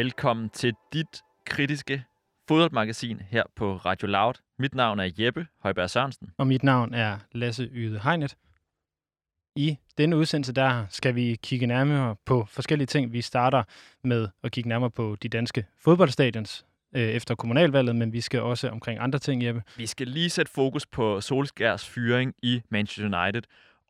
Velkommen til dit kritiske fodboldmagasin her på Radio Loud. Mit navn er Jeppe Højberg Sørensen. Og mit navn er Lasse Yde Hegnet. I denne udsendelse der skal vi kigge nærmere på forskellige ting. Vi starter med at kigge nærmere på de danske fodboldstadions øh, efter kommunalvalget, men vi skal også omkring andre ting, Jeppe. Vi skal lige sætte fokus på Solskjærs fyring i Manchester United,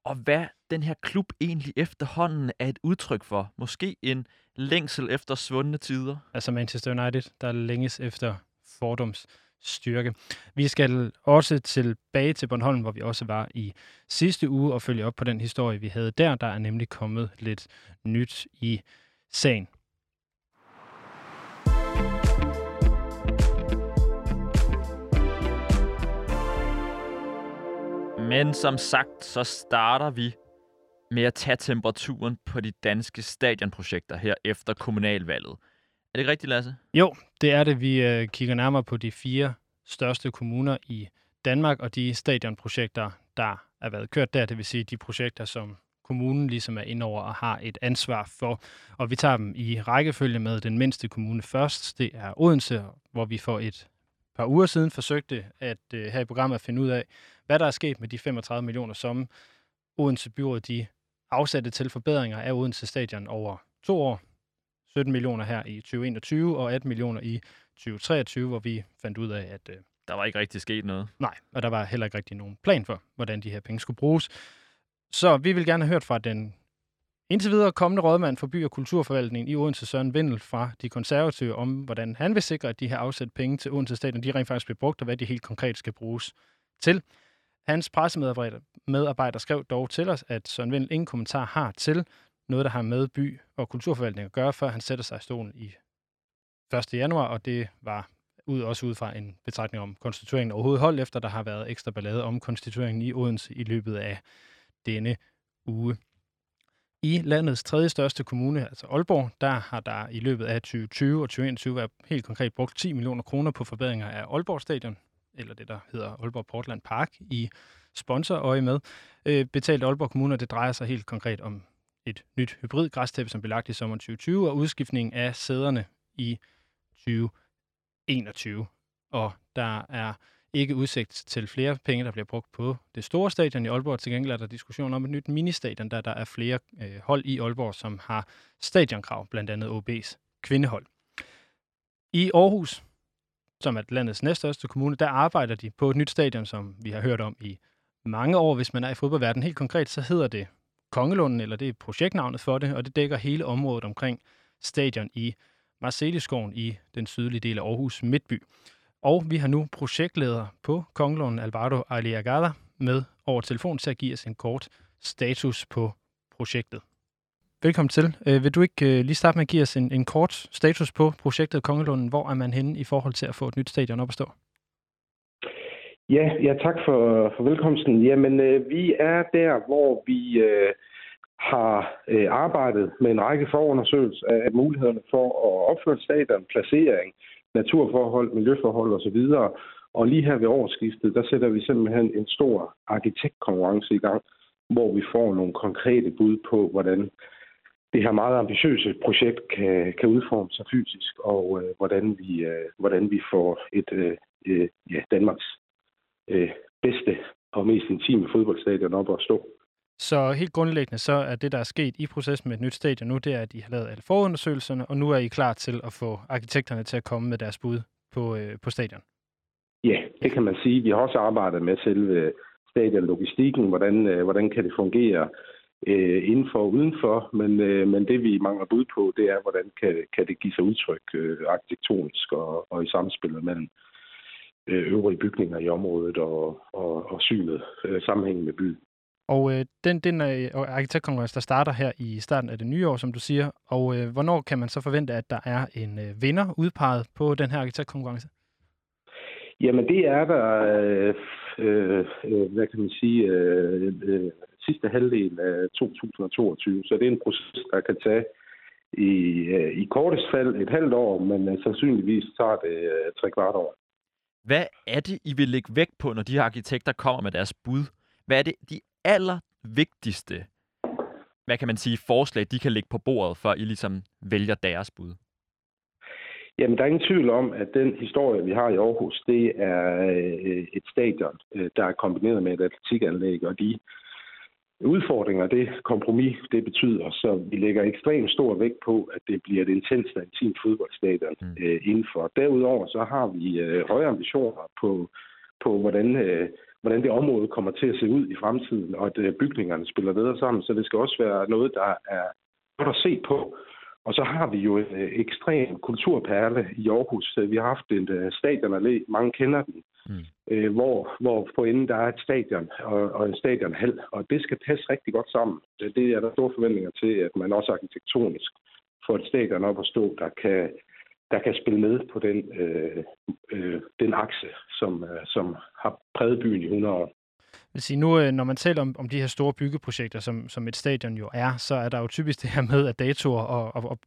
og hvad den her klub egentlig efterhånden er et udtryk for. Måske en længsel efter svundne tider. Altså Manchester United, der længes efter fordoms styrke. Vi skal også tilbage til Bornholm, hvor vi også var i sidste uge og følge op på den historie, vi havde der. Der er nemlig kommet lidt nyt i sagen. Men som sagt, så starter vi med at tage temperaturen på de danske stadionprojekter her efter kommunalvalget. Er det rigtigt, Lasse? Jo, det er det. Vi øh, kigger nærmere på de fire største kommuner i Danmark og de stadionprojekter, der er været kørt der, det vil sige de projekter, som kommunen ligesom er indover og har et ansvar for. Og vi tager dem i rækkefølge med den mindste kommune først. Det er Odense, hvor vi for et par uger siden forsøgte at øh, her i programmet at finde ud af, hvad der er sket med de 35 millioner, som Odense Byråd de afsatte til forbedringer af Odense Stadion over to år. 17 millioner her i 2021 og 18 millioner i 2023, hvor vi fandt ud af, at... Øh, der var ikke rigtig sket noget. Nej, og der var heller ikke rigtig nogen plan for, hvordan de her penge skulle bruges. Så vi vil gerne have hørt fra den indtil videre kommende rådmand for by- og kulturforvaltningen i Odense, Søren Vindel fra de konservative, om hvordan han vil sikre, at de her afsat penge til Odense Stadion, de rent faktisk bliver brugt, og hvad de helt konkret skal bruges til. Hans pressemedarbejder medarbejder skrev dog til os, at Søren Vindel ingen kommentar har til noget, der har med by- og kulturforvaltning at gøre, før han sætter sig i stolen i 1. januar, og det var ud, også ud fra en betragtning om konstitueringen overhovedet hold, efter der har været ekstra ballade om konstitueringen i Odense i løbet af denne uge. I landets tredje største kommune, altså Aalborg, der har der i løbet af 2020 og 2021 været helt konkret brugt 10 millioner kroner på forbedringer af Aalborg Stadion, eller det, der hedder Aalborg Portland Park, i sponsorøje med. Øh, betalt Aalborg Kommune, det drejer sig helt konkret om et nyt hybrid græstæppe, som blev lagt i sommer 2020, og udskiftning af sæderne i 2021. Og der er ikke udsigt til flere penge, der bliver brugt på det store stadion i Aalborg. Til gengæld er der diskussion om et nyt ministadion, da der er flere øh, hold i Aalborg, som har stadionkrav, blandt andet OB's kvindehold. I Aarhus, som er landets næststørste kommune, der arbejder de på et nyt stadion, som vi har hørt om i mange år, hvis man er i fodboldverdenen. Helt konkret, så hedder det Kongelunden, eller det er projektnavnet for det, og det dækker hele området omkring stadion i Marceliskoven i den sydlige del af Aarhus Midtby. Og vi har nu projektleder på Kongelunden, Alvaro Aliagada, med over telefon til at give os en kort status på projektet. Velkommen til. Øh, vil du ikke øh, lige starte med at give os en, en kort status på projektet Kongelunden? Hvor er man henne i forhold til at få et nyt stadion op at stå? Ja, ja tak for, for velkomsten. Jamen, øh, vi er der, hvor vi øh, har øh, arbejdet med en række forundersøgelser af mulighederne for at opføre stadion, placering, naturforhold, miljøforhold osv. Og lige her ved årsskiftet, der sætter vi simpelthen en stor arkitektkonkurrence i gang, hvor vi får nogle konkrete bud på, hvordan det her meget ambitiøse projekt kan, kan udforme sig fysisk, og øh, hvordan, vi, øh, hvordan vi får et øh, øh, ja, Danmarks øh, bedste og mest intime fodboldstadion op at stå. Så helt grundlæggende så er det, der er sket i processen med et nyt stadion nu, det er, at I har lavet alle forundersøgelserne, og nu er I klar til at få arkitekterne til at komme med deres bud på, øh, på stadion. Ja, det kan man sige. Vi har også arbejdet med selve stadionlogistikken, hvordan, øh, hvordan kan det fungere øh, indenfor og udenfor, men, øh, men det vi mangler bud på, det er, hvordan kan, kan det give sig udtryk øh, arkitektonisk og, og i samspillet mellem øh, øvrige bygninger i området og, og, og synet, øh, sammenhængen med byen. Og øh, den, den øh, arkitektkonkurrence, der starter her i starten af det nye år, som du siger, og øh, hvornår kan man så forvente, at der er en øh, vinder udpeget på den her arkitektkonkurrence? Jamen det er der, øh, øh, hvad kan man sige, øh, øh, sidste halvdel af 2022. Så det er en proces, der kan tage i, øh, i kortest fald et halvt år, men øh, sandsynligvis tager det øh, tre kvart år. Hvad er det, I vil lægge vægt på, når de her arkitekter kommer med deres bud? Hvad er det, de allervigtigste, hvad kan man sige, forslag, de kan lægge på bordet, før I ligesom vælger deres bud? Jamen, der er ingen tvivl om, at den historie, vi har i Aarhus, det er et stadion, der er kombineret med et atletikanlæg, og de udfordringer, det kompromis, det betyder. Så vi lægger ekstremt stor vægt på, at det bliver et intenst og intimt fodboldstadion mm. øh, indenfor. Derudover så har vi øh, høje ambitioner på, på hvordan, øh, hvordan det område kommer til at se ud i fremtiden, og at øh, bygningerne spiller bedre sammen. Så det skal også være noget, der er godt at se på. Og så har vi jo en øh, ekstrem kulturperle i Aarhus. Vi har haft en øh, stadionallé, mange kender den, mm. øh, hvor, hvor på enden der er et stadion og, og en stadionhal, og det skal passe rigtig godt sammen. Det er der store forventninger til, at man også arkitektonisk får et stadion op at stå, der kan, der kan spille med på den, øh, øh, den akse, som, øh, som har præget byen i 100 år vil sige, nu, øh, når man taler om, om de her store byggeprojekter, som, som et stadion jo er, så er der jo typisk det her med, at datoer og, og, og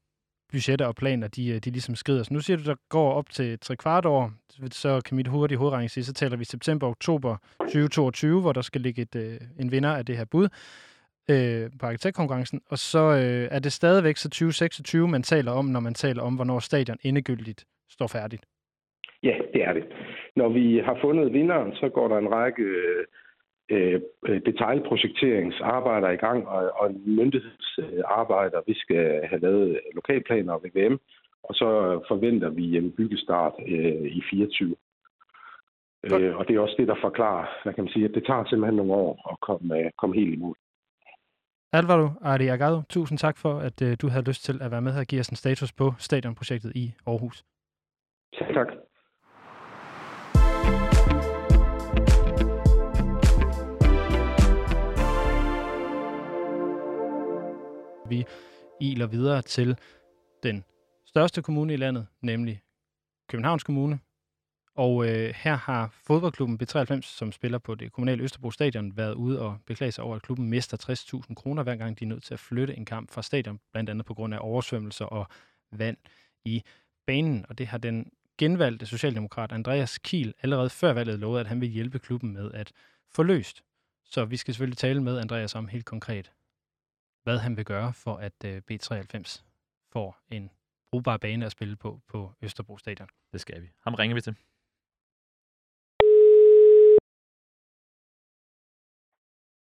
budgetter og planer, de, øh, de ligesom skrider. Så nu siger du, der går op til tre kvart år, så kan mit hurtige hovedregning sige, så taler vi september-oktober 2022, hvor der skal ligge et, øh, en vinder af det her bud øh, på arkitektkonkurrencen, og så øh, er det stadigvæk så 2026, man taler om, når man taler om, hvornår stadion endegyldigt står færdigt. Ja, det er det. Når vi har fundet vinderen, så går der en række øh, detaljprojekteringsarbejder i gang, og, og myndighedsarbejder. Vi skal have lavet lokalplaner og VVM, og så forventer vi en byggestart øh, i 24. Øh, og det er også det, der forklarer, hvad kan man sige, at det tager simpelthen nogle år at komme, komme helt i mål. Alvaro Ardi Agado, tusind tak for, at uh, du havde lyst til at være med her og give os en status på stadionprojektet i Aarhus. Tak. Vi iler videre til den største kommune i landet, nemlig Københavns Kommune. Og øh, her har fodboldklubben B93, som spiller på det kommunale Østerbro Stadion, været ude og beklage sig over, at klubben mister 60.000 kroner, hver gang de er nødt til at flytte en kamp fra stadion, blandt andet på grund af oversvømmelser og vand i banen. Og det har den genvalgte socialdemokrat Andreas Kiel allerede før valget lovet, at han vil hjælpe klubben med at få løst. Så vi skal selvfølgelig tale med Andreas om helt konkret, hvad han vil gøre for, at øh, B93 får en brugbar bane at spille på på Østerbro Stadion. Det skal vi. Ham ringer vi til.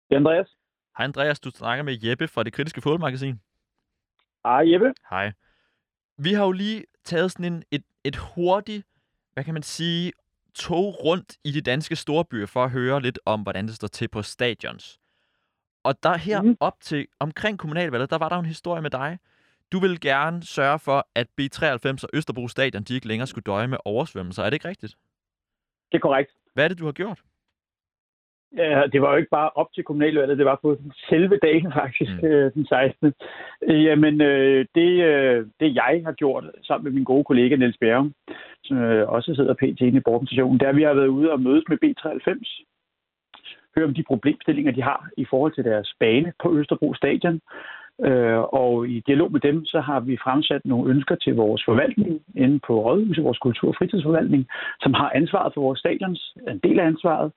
Det er Andreas. Hej Andreas, du snakker med Jeppe fra det kritiske fodboldmagasin. Hej Jeppe. Hej. Vi har jo lige taget sådan en, et, et hurtigt, hvad kan man sige, tog rundt i de danske storbyer for at høre lidt om, hvordan det står til på stadions. Og der her mm. op til omkring kommunalvalget, der var der en historie med dig. Du vil gerne sørge for, at B93 og Østerbro Stadion, de ikke længere skulle døje med oversvømmelser. Er det ikke rigtigt? Det er korrekt. Hvad er det, du har gjort? Ja, det var jo ikke bare op til kommunalvalget, det var på selve dagen faktisk, mm. øh, den 16. Jamen, øh, det, øh, det jeg har gjort sammen med min gode kollega Niels Bjerg, som øh, også sidder pt. inde i borgerstationen, der vi har været ude og mødes med B93 høre om de problemstillinger, de har i forhold til deres bane på Østerbro Stadion. Øh, og i dialog med dem, så har vi fremsat nogle ønsker til vores forvaltning inde på Rådhuset, vores kultur- og fritidsforvaltning, som har ansvaret for vores stadions, en del af ansvaret,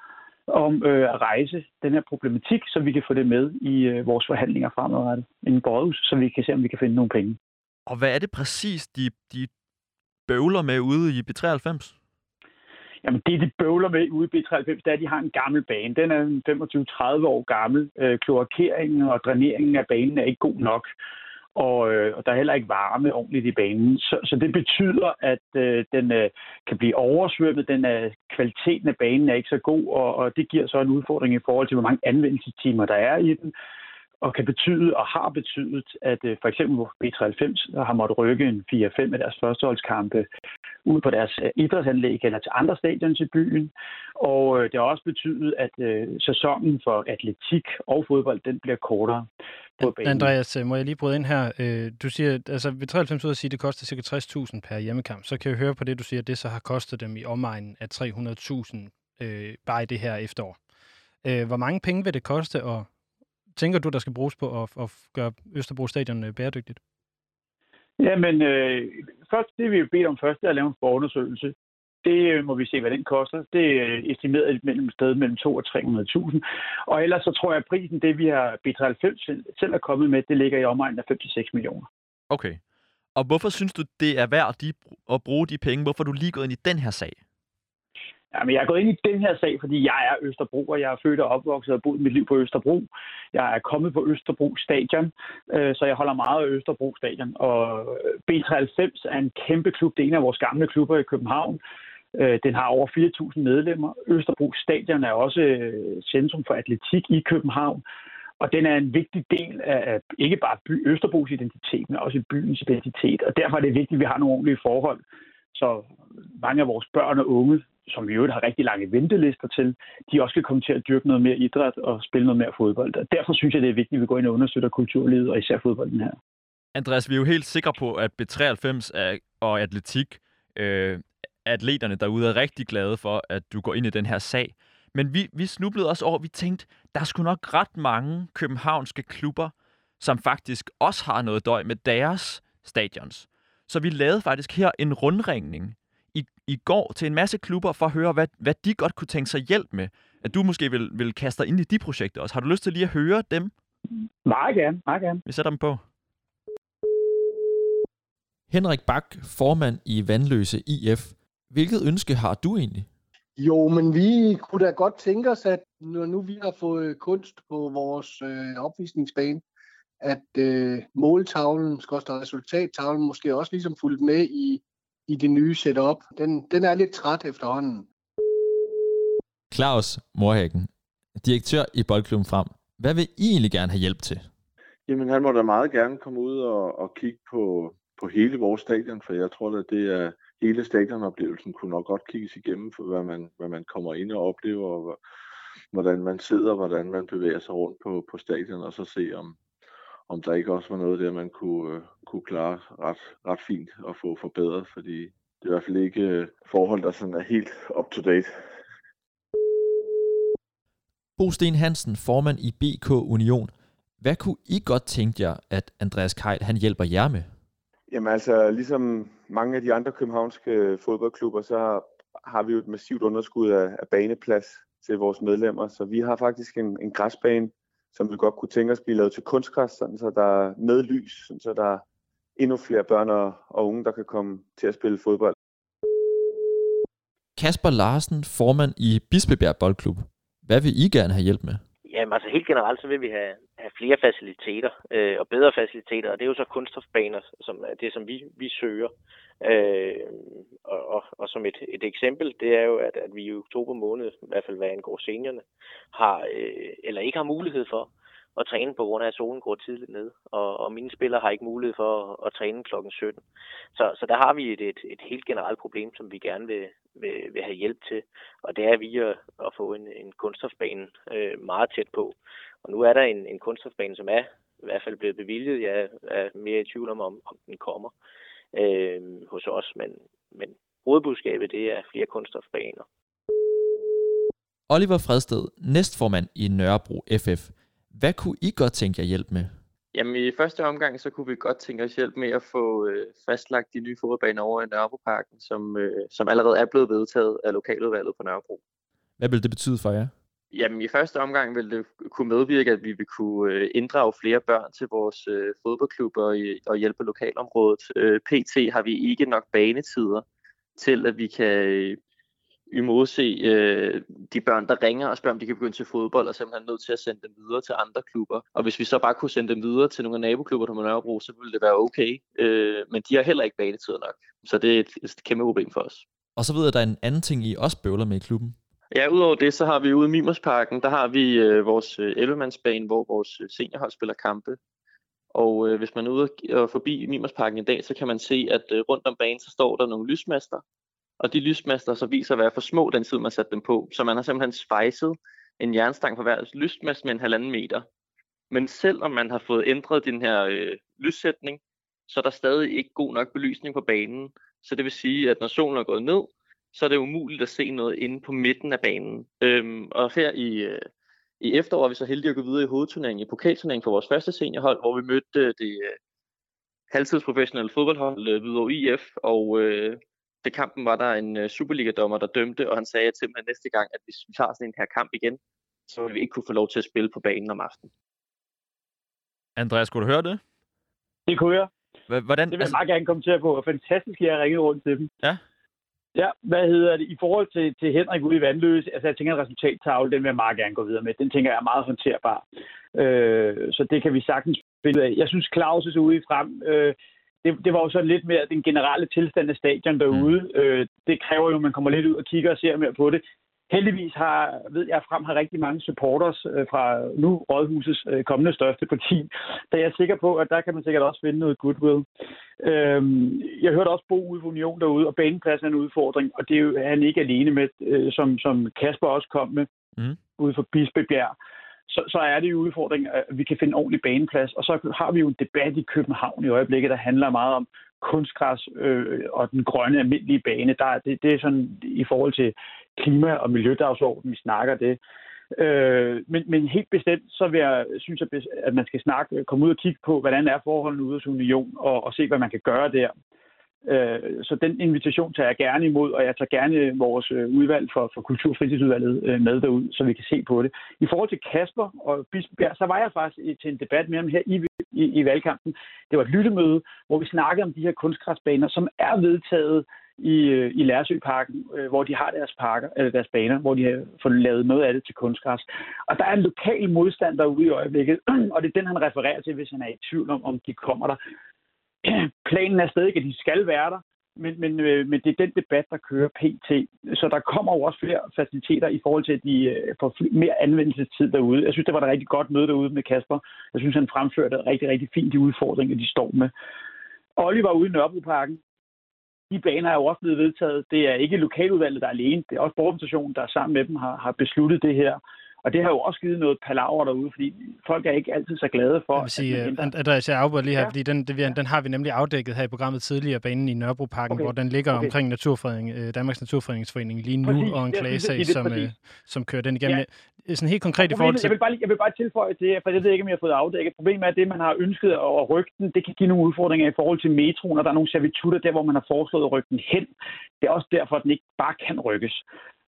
om øh, at rejse den her problematik, så vi kan få det med i øh, vores forhandlinger fremadrettet inden på Rådhuset, så vi kan se, om vi kan finde nogle penge. Og hvad er det præcis, de, de bøvler med ude i B93? Jamen det, de bøvler med ude i B93, det er, at de har en gammel bane. Den er 25-30 år gammel. Øh, kloakeringen og dræneringen af banen er ikke god nok. Og, øh, og der er heller ikke varme ordentligt i banen. Så, så det betyder, at øh, den øh, kan blive oversvømmet. Den er, kvaliteten af banen er ikke så god, og, og det giver så en udfordring i forhold til, hvor mange anvendelsestimer der er i den og kan betyde og har betydet, at øh, for eksempel B93 har måttet rykke en 4-5 af deres førsteholdskampe ud på deres øh, idrætsanlæg eller til andre stadions i byen. Og øh, det har også betydet, at øh, sæsonen for atletik og fodbold, den bliver kortere på banen. Andreas, må jeg lige bryde ind her? Du siger, altså ved 93 ud at sige, at det koster ca. 60.000 per hjemmekamp. Så kan jeg høre på det, du siger, at det så har kostet dem i omegnen af 300.000 øh, bare i det her efterår. Øh, hvor mange penge vil det koste at tænker du, der skal bruges på at, at gøre Østerbro Stadion bæredygtigt? Jamen, øh, først, det vi bedt om først, det er at lave en forundersøgelse. Det øh, må vi se, hvad den koster. Det er øh, estimeret mellem sted mellem 2 og 300.000. Og ellers så tror jeg, at prisen, det vi har B93 selv er kommet med, det ligger i omegnen af 56 millioner. Okay. Og hvorfor synes du, det er værd at bruge de penge? Hvorfor er du lige gået ind i den her sag? Jamen, jeg er gået ind i den her sag, fordi jeg er Østerbro, og jeg er født og opvokset og boet mit liv på Østerbro. Jeg er kommet på Østerbro Stadion, øh, så jeg holder meget af Østerbro Stadion. Og øh, B93 er en kæmpe klub. Det er en af vores gamle klubber i København. Øh, den har over 4.000 medlemmer. Østerbro Stadion er også øh, centrum for atletik i København. Og den er en vigtig del af ikke bare by Østerbros identitet, men også byens identitet. Og derfor er det vigtigt, at vi har nogle ordentlige forhold. Så mange af vores børn og unge som vi jo har rigtig lange ventelister til, de også kan komme til at dyrke noget mere idræt og spille noget mere fodbold. Og derfor synes jeg, det er vigtigt, at vi går ind og understøtter kulturlivet, og især fodbolden her. Andreas, vi er jo helt sikre på, at B93 er, og atletik, øh, atleterne derude er rigtig glade for, at du går ind i den her sag. Men vi, vi snublede også over, vi tænkte, der skulle nok ret mange københavnske klubber, som faktisk også har noget døj med deres stadions. Så vi lavede faktisk her en rundringning i, i går til en masse klubber for at høre, hvad, hvad de godt kunne tænke sig hjælp med. At du måske vil, vil kaste dig ind i de projekter også. Har du lyst til lige at høre dem? Meget gerne, meget gerne. Vi sætter dem på. Henrik Bak, formand i Vandløse IF. Hvilket ønske har du egentlig? Jo, men vi kunne da godt tænke os, at når nu vi har fået kunst på vores øh, opvisningsbane, at øh, måltavlen, skorstræk resultattavlen, måske også ligesom fulgt med i i det nye setup. Den, den er lidt træt efterhånden. Claus Morhagen, direktør i Boldklubben Frem. Hvad vil I egentlig gerne have hjælp til? Jamen, han må da meget gerne komme ud og, og kigge på, på hele vores stadion, for jeg tror, at det er hele stadionoplevelsen kunne nok godt kigges igennem, for hvad man, hvad man kommer ind og oplever, og hvordan man sidder, hvordan man bevæger sig rundt på, på stadion, og så se, om, om der ikke også var noget der, man kunne, øh, kunne klare ret, ret fint og få forbedret, fordi det er i hvert fald ikke øh, forhold, der sådan er helt up-to-date. Bo Sten Hansen, formand i BK Union. Hvad kunne I godt tænke jer, at Andreas Keil han hjælper jer med? Jamen altså, ligesom mange af de andre københavnske fodboldklubber, så har vi jo et massivt underskud af, af baneplads til vores medlemmer. Så vi har faktisk en, en græsbane, som vi godt kunne tænke os blive lavet til kunstgræs, sådan så der er med lys, sådan så der er endnu flere børn og, og unge, der kan komme til at spille fodbold. Kasper Larsen, formand i Bispebjerg Boldklub. Hvad vil I gerne have hjælp med? Jamen altså helt generelt, så vil vi have, have flere faciliteter øh, og bedre faciliteter, og det er jo så kunststofbaner, som er det, som vi, vi søger. Øh, og, og, og som et, et eksempel, det er jo, at, at vi i oktober måned, i hvert fald hvad angår seniorerne, har, øh, eller ikke har mulighed for at træne på grund af, at solen går tidligt ned, og, og mine spillere har ikke mulighed for at, at træne klokken 17. Så, så der har vi et, et, et helt generelt problem, som vi gerne vil, vil, vil have hjælp til, og det er vi at, at få en, en kunststofbane øh, meget tæt på. Og nu er der en, en kunststofbane, som er i hvert fald blevet bevilget. Jeg er mere i tvivl om, om, om den kommer øh, hos os, men, men hovedbudskabet det er flere kunststofbaner. Oliver Fredsted, næstformand i Nørrebro FF. Hvad kunne I godt tænke jer hjælp med? Jamen i første omgang, så kunne vi godt tænke os hjælp med at få øh, fastlagt de nye fodboldbaner over i Nørrebroparken, som, øh, som allerede er blevet vedtaget af lokaludvalget på Nørrebro. Hvad vil det betyde for jer? Jamen i første omgang vil det kunne medvirke, at vi vil kunne øh, inddrage flere børn til vores øh, fodboldklubber og, og hjælpe lokalområdet. Øh, PT har vi ikke nok banetider til, at vi kan imodse øh, de børn, der ringer og spørger, om de kan begynde til fodbold, og simpelthen nødt til at sende dem videre til andre klubber. Og hvis vi så bare kunne sende dem videre til nogle af naboklubber, der må Nørrebro, så ville det være okay. Øh, men de har heller ikke banetider nok. Så det er et, et kæmpe problem for os. Og så ved jeg, at der er en anden ting, I også bøvler med i klubben. Ja, udover det, så har vi ude i Mimersparken, der har vi øh, vores øh, 11 hvor vores øh, seniorhold spiller kampe. Og øh, hvis man er ude og forbi Mimersparken i dag, så kan man se, at øh, rundt om banen, så står der nogle lysmaster. Og de lysmaster så viser at være for små den tid, man satte dem på. Så man har simpelthen svejset en jernstang på hver lysmast med en halvanden meter. Men selvom man har fået ændret den her øh, lyssætning, så er der stadig ikke god nok belysning på banen. Så det vil sige, at når solen er gået ned, så er det umuligt at se noget inde på midten af banen. Øhm, og her i, øh, i efteråret er vi så heldige at gå videre i hovedturneringen, i pokalturneringen for vores første seniorhold, hvor vi mødte øh, det øh, halvtidsprofessionelle fodboldhold øh, Hvidovre IF, og øh, til kampen var der en øh, Superliga-dommer, der dømte, og han sagde til mig næste gang, at hvis vi tager sådan en her kamp igen, så vil vi ikke kunne få lov til at spille på banen om aftenen. Andreas, kunne du høre det? Det kunne jeg. Hvordan, det vil jeg meget gerne kommentere på. Fantastisk, at jeg ringet rundt til dem. Ja. Ja, hvad hedder det? I forhold til, til Henrik ude i Vandløse, altså jeg tænker, at resultattavle, den vil jeg meget gerne gå videre med. Den tænker jeg er meget håndterbar. Øh, så det kan vi sagtens finde af. Jeg synes, Claus er ude i frem. Øh, det, det var jo sådan lidt mere den generelle tilstand af stadion derude. Mm. Øh, det kræver jo, at man kommer lidt ud og kigger og ser mere på det. Heldigvis har, ved jeg, Frem har rigtig mange supporters øh, fra nu Rådhusets øh, kommende største parti. Der er jeg sikker på, at der kan man sikkert også finde noget goodwill. Øhm, jeg hørte også Bo ude på Union derude, og banepladsen er en udfordring, og det er jo han ikke alene med, øh, som, som Kasper også kom med mm. ude for Bispebjerg så, så er det jo udfordringen, at vi kan finde en ordentlig baneplads. Og så har vi jo en debat i København i øjeblikket, der handler meget om kunstgræs øh, og den grønne almindelige bane. Der, det, det er sådan i forhold til klima- og miljødagsordenen, vi snakker det. Øh, men, men helt bestemt, så vil jeg synes, at man skal snakke, komme ud og kigge på, hvordan er forholdene ude hos Union, og, og se, hvad man kan gøre der. Øh, så den invitation tager jeg gerne imod, og jeg tager gerne vores øh, udvalg for, for Kultur- og fritidsudvalget øh, med derud, så vi kan se på det. I forhold til Kasper og Bispebjerg, så var jeg faktisk til en debat med ham her i, i, i valgkampen. Det var et lyttemøde, hvor vi snakkede om de her kunstgræsbaner, som er vedtaget i, øh, i Lærsøparken, hvor de har deres parker, eller deres baner, hvor de har fået lavet noget af det til kunstgræs. Og der er en lokal modstand derude i øjeblikket, og det er den, han refererer til, hvis han er i tvivl om, om de kommer der. planen er stadig, at de skal være der, men, men, øh, men det er den debat, der kører pt. Så der kommer jo også flere faciliteter i forhold til, at de øh, får mere anvendelsestid derude. Jeg synes, det var et rigtig godt møde derude med Kasper. Jeg synes, han fremførte rigtig, rigtig fint de udfordringer, de står med. Oliver ude i Nørrebroparken. De baner er jo også blevet vedtaget. Det er ikke lokaludvalget, der er alene. Det er også borgerorganisationen, der sammen med dem har, har besluttet det her. Og det har jo også givet noget palaver derude, fordi folk er ikke altid så glade for... Jeg vil sige, at uh, Andreas, jeg afbryder lige her, ja. fordi den, det, den har vi nemlig afdækket her i programmet tidligere, banen i Nørrebroparken, okay. hvor den ligger okay. omkring Naturfredning, øh, Danmarks Naturfredningsforening lige nu, præcis. og en klagesag, som, øh, som kører den igennem. Ja. Sådan helt konkret i forhold til... Jeg vil, bare, jeg vil bare tilføje til, for jeg ved ikke, om jeg har fået afdækket. Problemet er, at det, man har ønsket at rykke den, det kan give nogle udfordringer i forhold til metroen, og der er nogle servitutter der, hvor man har foreslået at rykke den hen. Det er også derfor, at den ikke bare kan rykkes.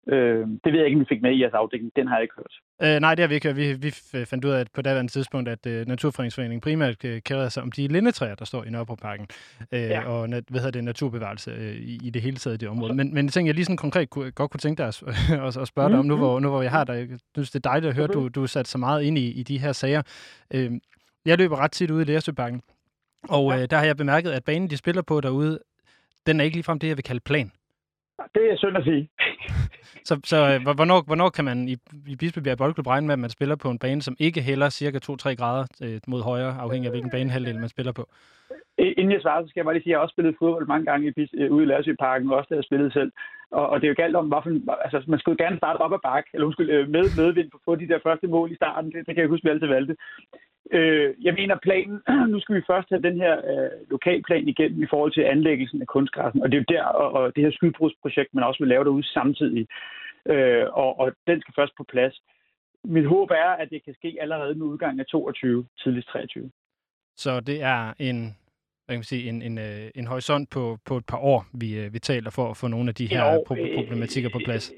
Øh, det ved jeg ikke, om vi fik med i jeres afdækning. Den har jeg ikke hørt. Øh, nej, det har vi ikke hørt. Vi, vi fandt ud af at på daværende tidspunkt, at uh, Naturfredningsforeningen primært uh, kæder sig om de lindetræer, der står i Nørrebroparken, uh, ja. og hvad hedder det, naturbevarelse uh, i, i det hele taget i det område. Men, men ting, jeg lige sådan konkret kunne, godt kunne tænke dig at, at, at spørge dig om, nu hvor, nu hvor jeg har dig. Jeg synes, det er dejligt at høre, at du, du er sat så meget ind i, i de her sager. Uh, jeg løber ret tit ude i Læresøparken, og ja. uh, der har jeg bemærket, at banen, de spiller på derude, den er ikke ligefrem det, jeg vil kalde plan. Det er synd at sige. så så øh, hvornår, hvornår kan man i, i Bispebjerg Boldklub regne med, at man spiller på en bane, som ikke hælder cirka 2-3 grader øh, mod højre, afhængig af hvilken banehalvdel man spiller på? Inden jeg svarer, så skal jeg bare lige sige, at jeg har også spillet fodbold mange gange i, øh, ude i Lærsøparken, også der jeg spillet selv. Og, og det er jo galt om, hvorfor, altså, man skulle gerne starte op ad bakke, eller undskyld, øh, med medvind på få de der første mål i starten. Det, det kan jeg huske, vi altid valgte. Øh, jeg mener planen, nu skal vi først have den her øh, lokalplan igennem i forhold til anlæggelsen af kunstgræssen, og det er jo der, og, og det her skydbrudsprojekt, man også vil lave derude samtidig, øh, og, og den skal først på plads. Mit håb er, at det kan ske allerede med udgangen af 22, tidligst 23. Så det er en hvad kan man sige, en, en, øh, en horisont på, på et par år, vi, øh, vi taler for at få nogle af de her år, problematikker på plads?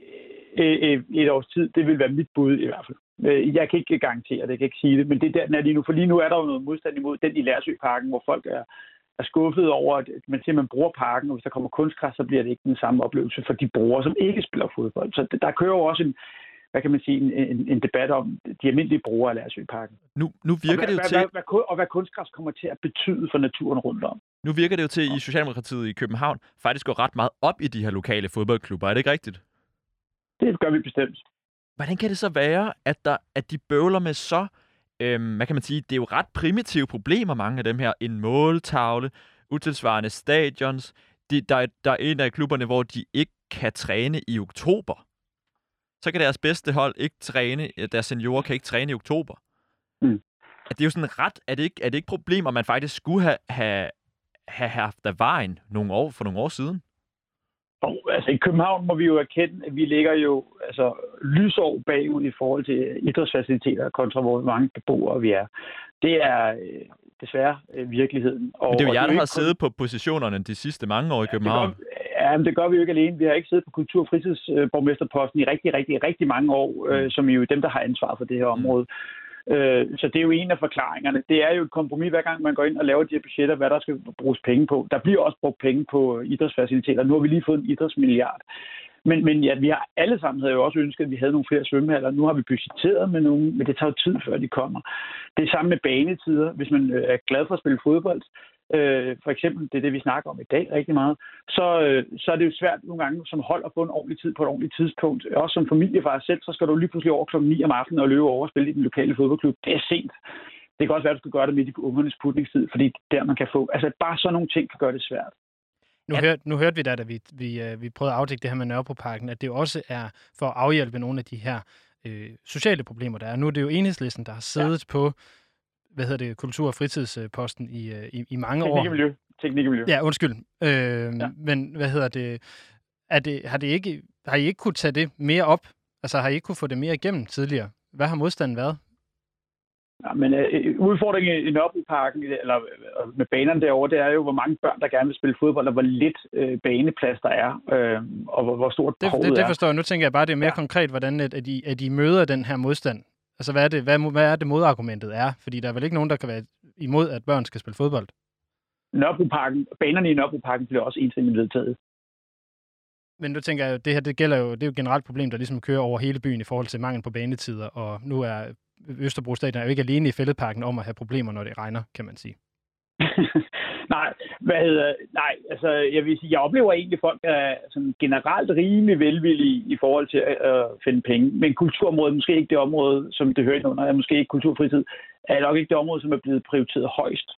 Et, et års tid, det vil være mit bud i hvert fald. Øh, jeg kan ikke garantere det, jeg kan ikke sige det, men det er der, den er lige nu. For lige nu er der jo noget modstand imod den i Lærsøparken, hvor folk er, er skuffet over, at man siger, at man bruger parken, og hvis der kommer kunstgræs, så bliver det ikke den samme oplevelse for de brugere, som ikke spiller fodbold. Så der kører jo også en, hvad kan man sige, en, en, en debat om de almindelige brugere af Lærsøparken. Nu, nu virker og hvad, det jo hvad, til... Hvad, hvad, og hvad kunstgræs kommer til at betyde for naturen rundt om. Nu virker det jo til, at i Socialdemokratiet i København faktisk går ret meget op i de her lokale fodboldklubber. Er det ikke rigtigt? Det gør vi bestemt. Hvordan kan det så være, at, der, at de bøvler med så, øhm, hvad kan man sige, det er jo ret primitive problemer, mange af dem her. En måltavle, utilsvarende stadions. De, der, der er en af klubberne, hvor de ikke kan træne i oktober. Så kan deres bedste hold ikke træne, deres seniorer kan ikke træne i oktober. Mm. Er det jo sådan ret, er det ikke, er det ikke problemer, man faktisk skulle have, have, have haft af vejen nogle år, for nogle år siden? Og, altså i København må vi jo erkende, at vi ligger jo altså, lysår bagud i forhold til idrætsfaciliteter kontra hvor mange beboere vi er. Det er øh, desværre øh, virkeligheden. Og, men det er jo jer, der har kun... siddet på positionerne de sidste mange år i København. Ja, det gør, ja, men det gør vi jo ikke alene. Vi har ikke siddet på kultur- og fritidsborgmesterposten i rigtig, rigtig, rigtig mange år, mm. øh, som er jo dem, der har ansvar for det her område. Mm. Øh, så det er jo en af forklaringerne. Det er jo et kompromis, hver gang man går ind og laver de her budgetter, hvad der skal bruges penge på. Der bliver også brugt penge på idrætsfaciliteter. Nu har vi lige fået en idrætsmilliard. Men, men ja, vi har alle sammen havde jo også ønsket, at vi havde nogle flere svømmehaller. Nu har vi budgetteret med nogle, men det tager jo tid, før de kommer. Det er samme med banetider. Hvis man øh, er glad for at spille fodbold, øh, for eksempel, det er det, vi snakker om i dag rigtig meget, så, øh, så er det jo svært nogle gange som hold at få en ordentlig tid på et ordentligt tidspunkt. Også som familiefar selv, så skal du lige pludselig over klokken 9 om aftenen og løbe over og spille i den lokale fodboldklub. Det er sent. Det kan også være, at du skal gøre det midt i ungernes putningstid, fordi der man kan få... Altså bare sådan nogle ting kan gøre det svært. Nu, ja. hørte, nu hørte vi da, da vi, vi, øh, vi prøvede at afdække det her med Nørrebroparken, at det også er for at afhjælpe nogle af de her øh, sociale problemer, der er. Nu er det jo enhedslisten, der har siddet ja. på hvad hedder det, kultur- og fritidsposten i, øh, i, i mange Teknik år. Miljø. Teknik miljø. Ja, undskyld. Øh, ja. Men hvad hedder det, er det, har, det ikke, har I ikke kunne tage det mere op? Altså har I ikke kunne få det mere igennem tidligere? Hvad har modstanden været? Ja, men øh, udfordringen i Nørrebroparken, eller øh, med banerne derovre, det er jo, hvor mange børn, der gerne vil spille fodbold, og hvor lidt øh, baneplads der er, øh, og hvor, hvor stort det, det, det forstår jeg. Nu tænker jeg bare, det er mere ja. konkret, hvordan at, at, I, at I møder den her modstand. Altså, hvad er, det, hvad, hvad er det modargumentet er? Fordi der er vel ikke nogen, der kan være imod, at børn skal spille fodbold? Nørrebroparken, banerne i Nørrebroparken bliver også enstemmigt vedtaget. Men nu tænker jeg, det her det gælder jo, det er jo et generelt problem, der ligesom kører over hele byen i forhold til mangel på banetider, og nu er Østerbro Stadion er jo ikke alene i fældeparken om at have problemer, når det regner, kan man sige. nej, hvad hedder, nej, altså jeg vil sige, jeg oplever egentlig, at folk er sådan generelt rimelig velvillige i forhold til at finde penge. Men kulturområdet er måske ikke det område, som det hører under, er måske ikke kulturfritid, er nok ikke det område, som er blevet prioriteret højst.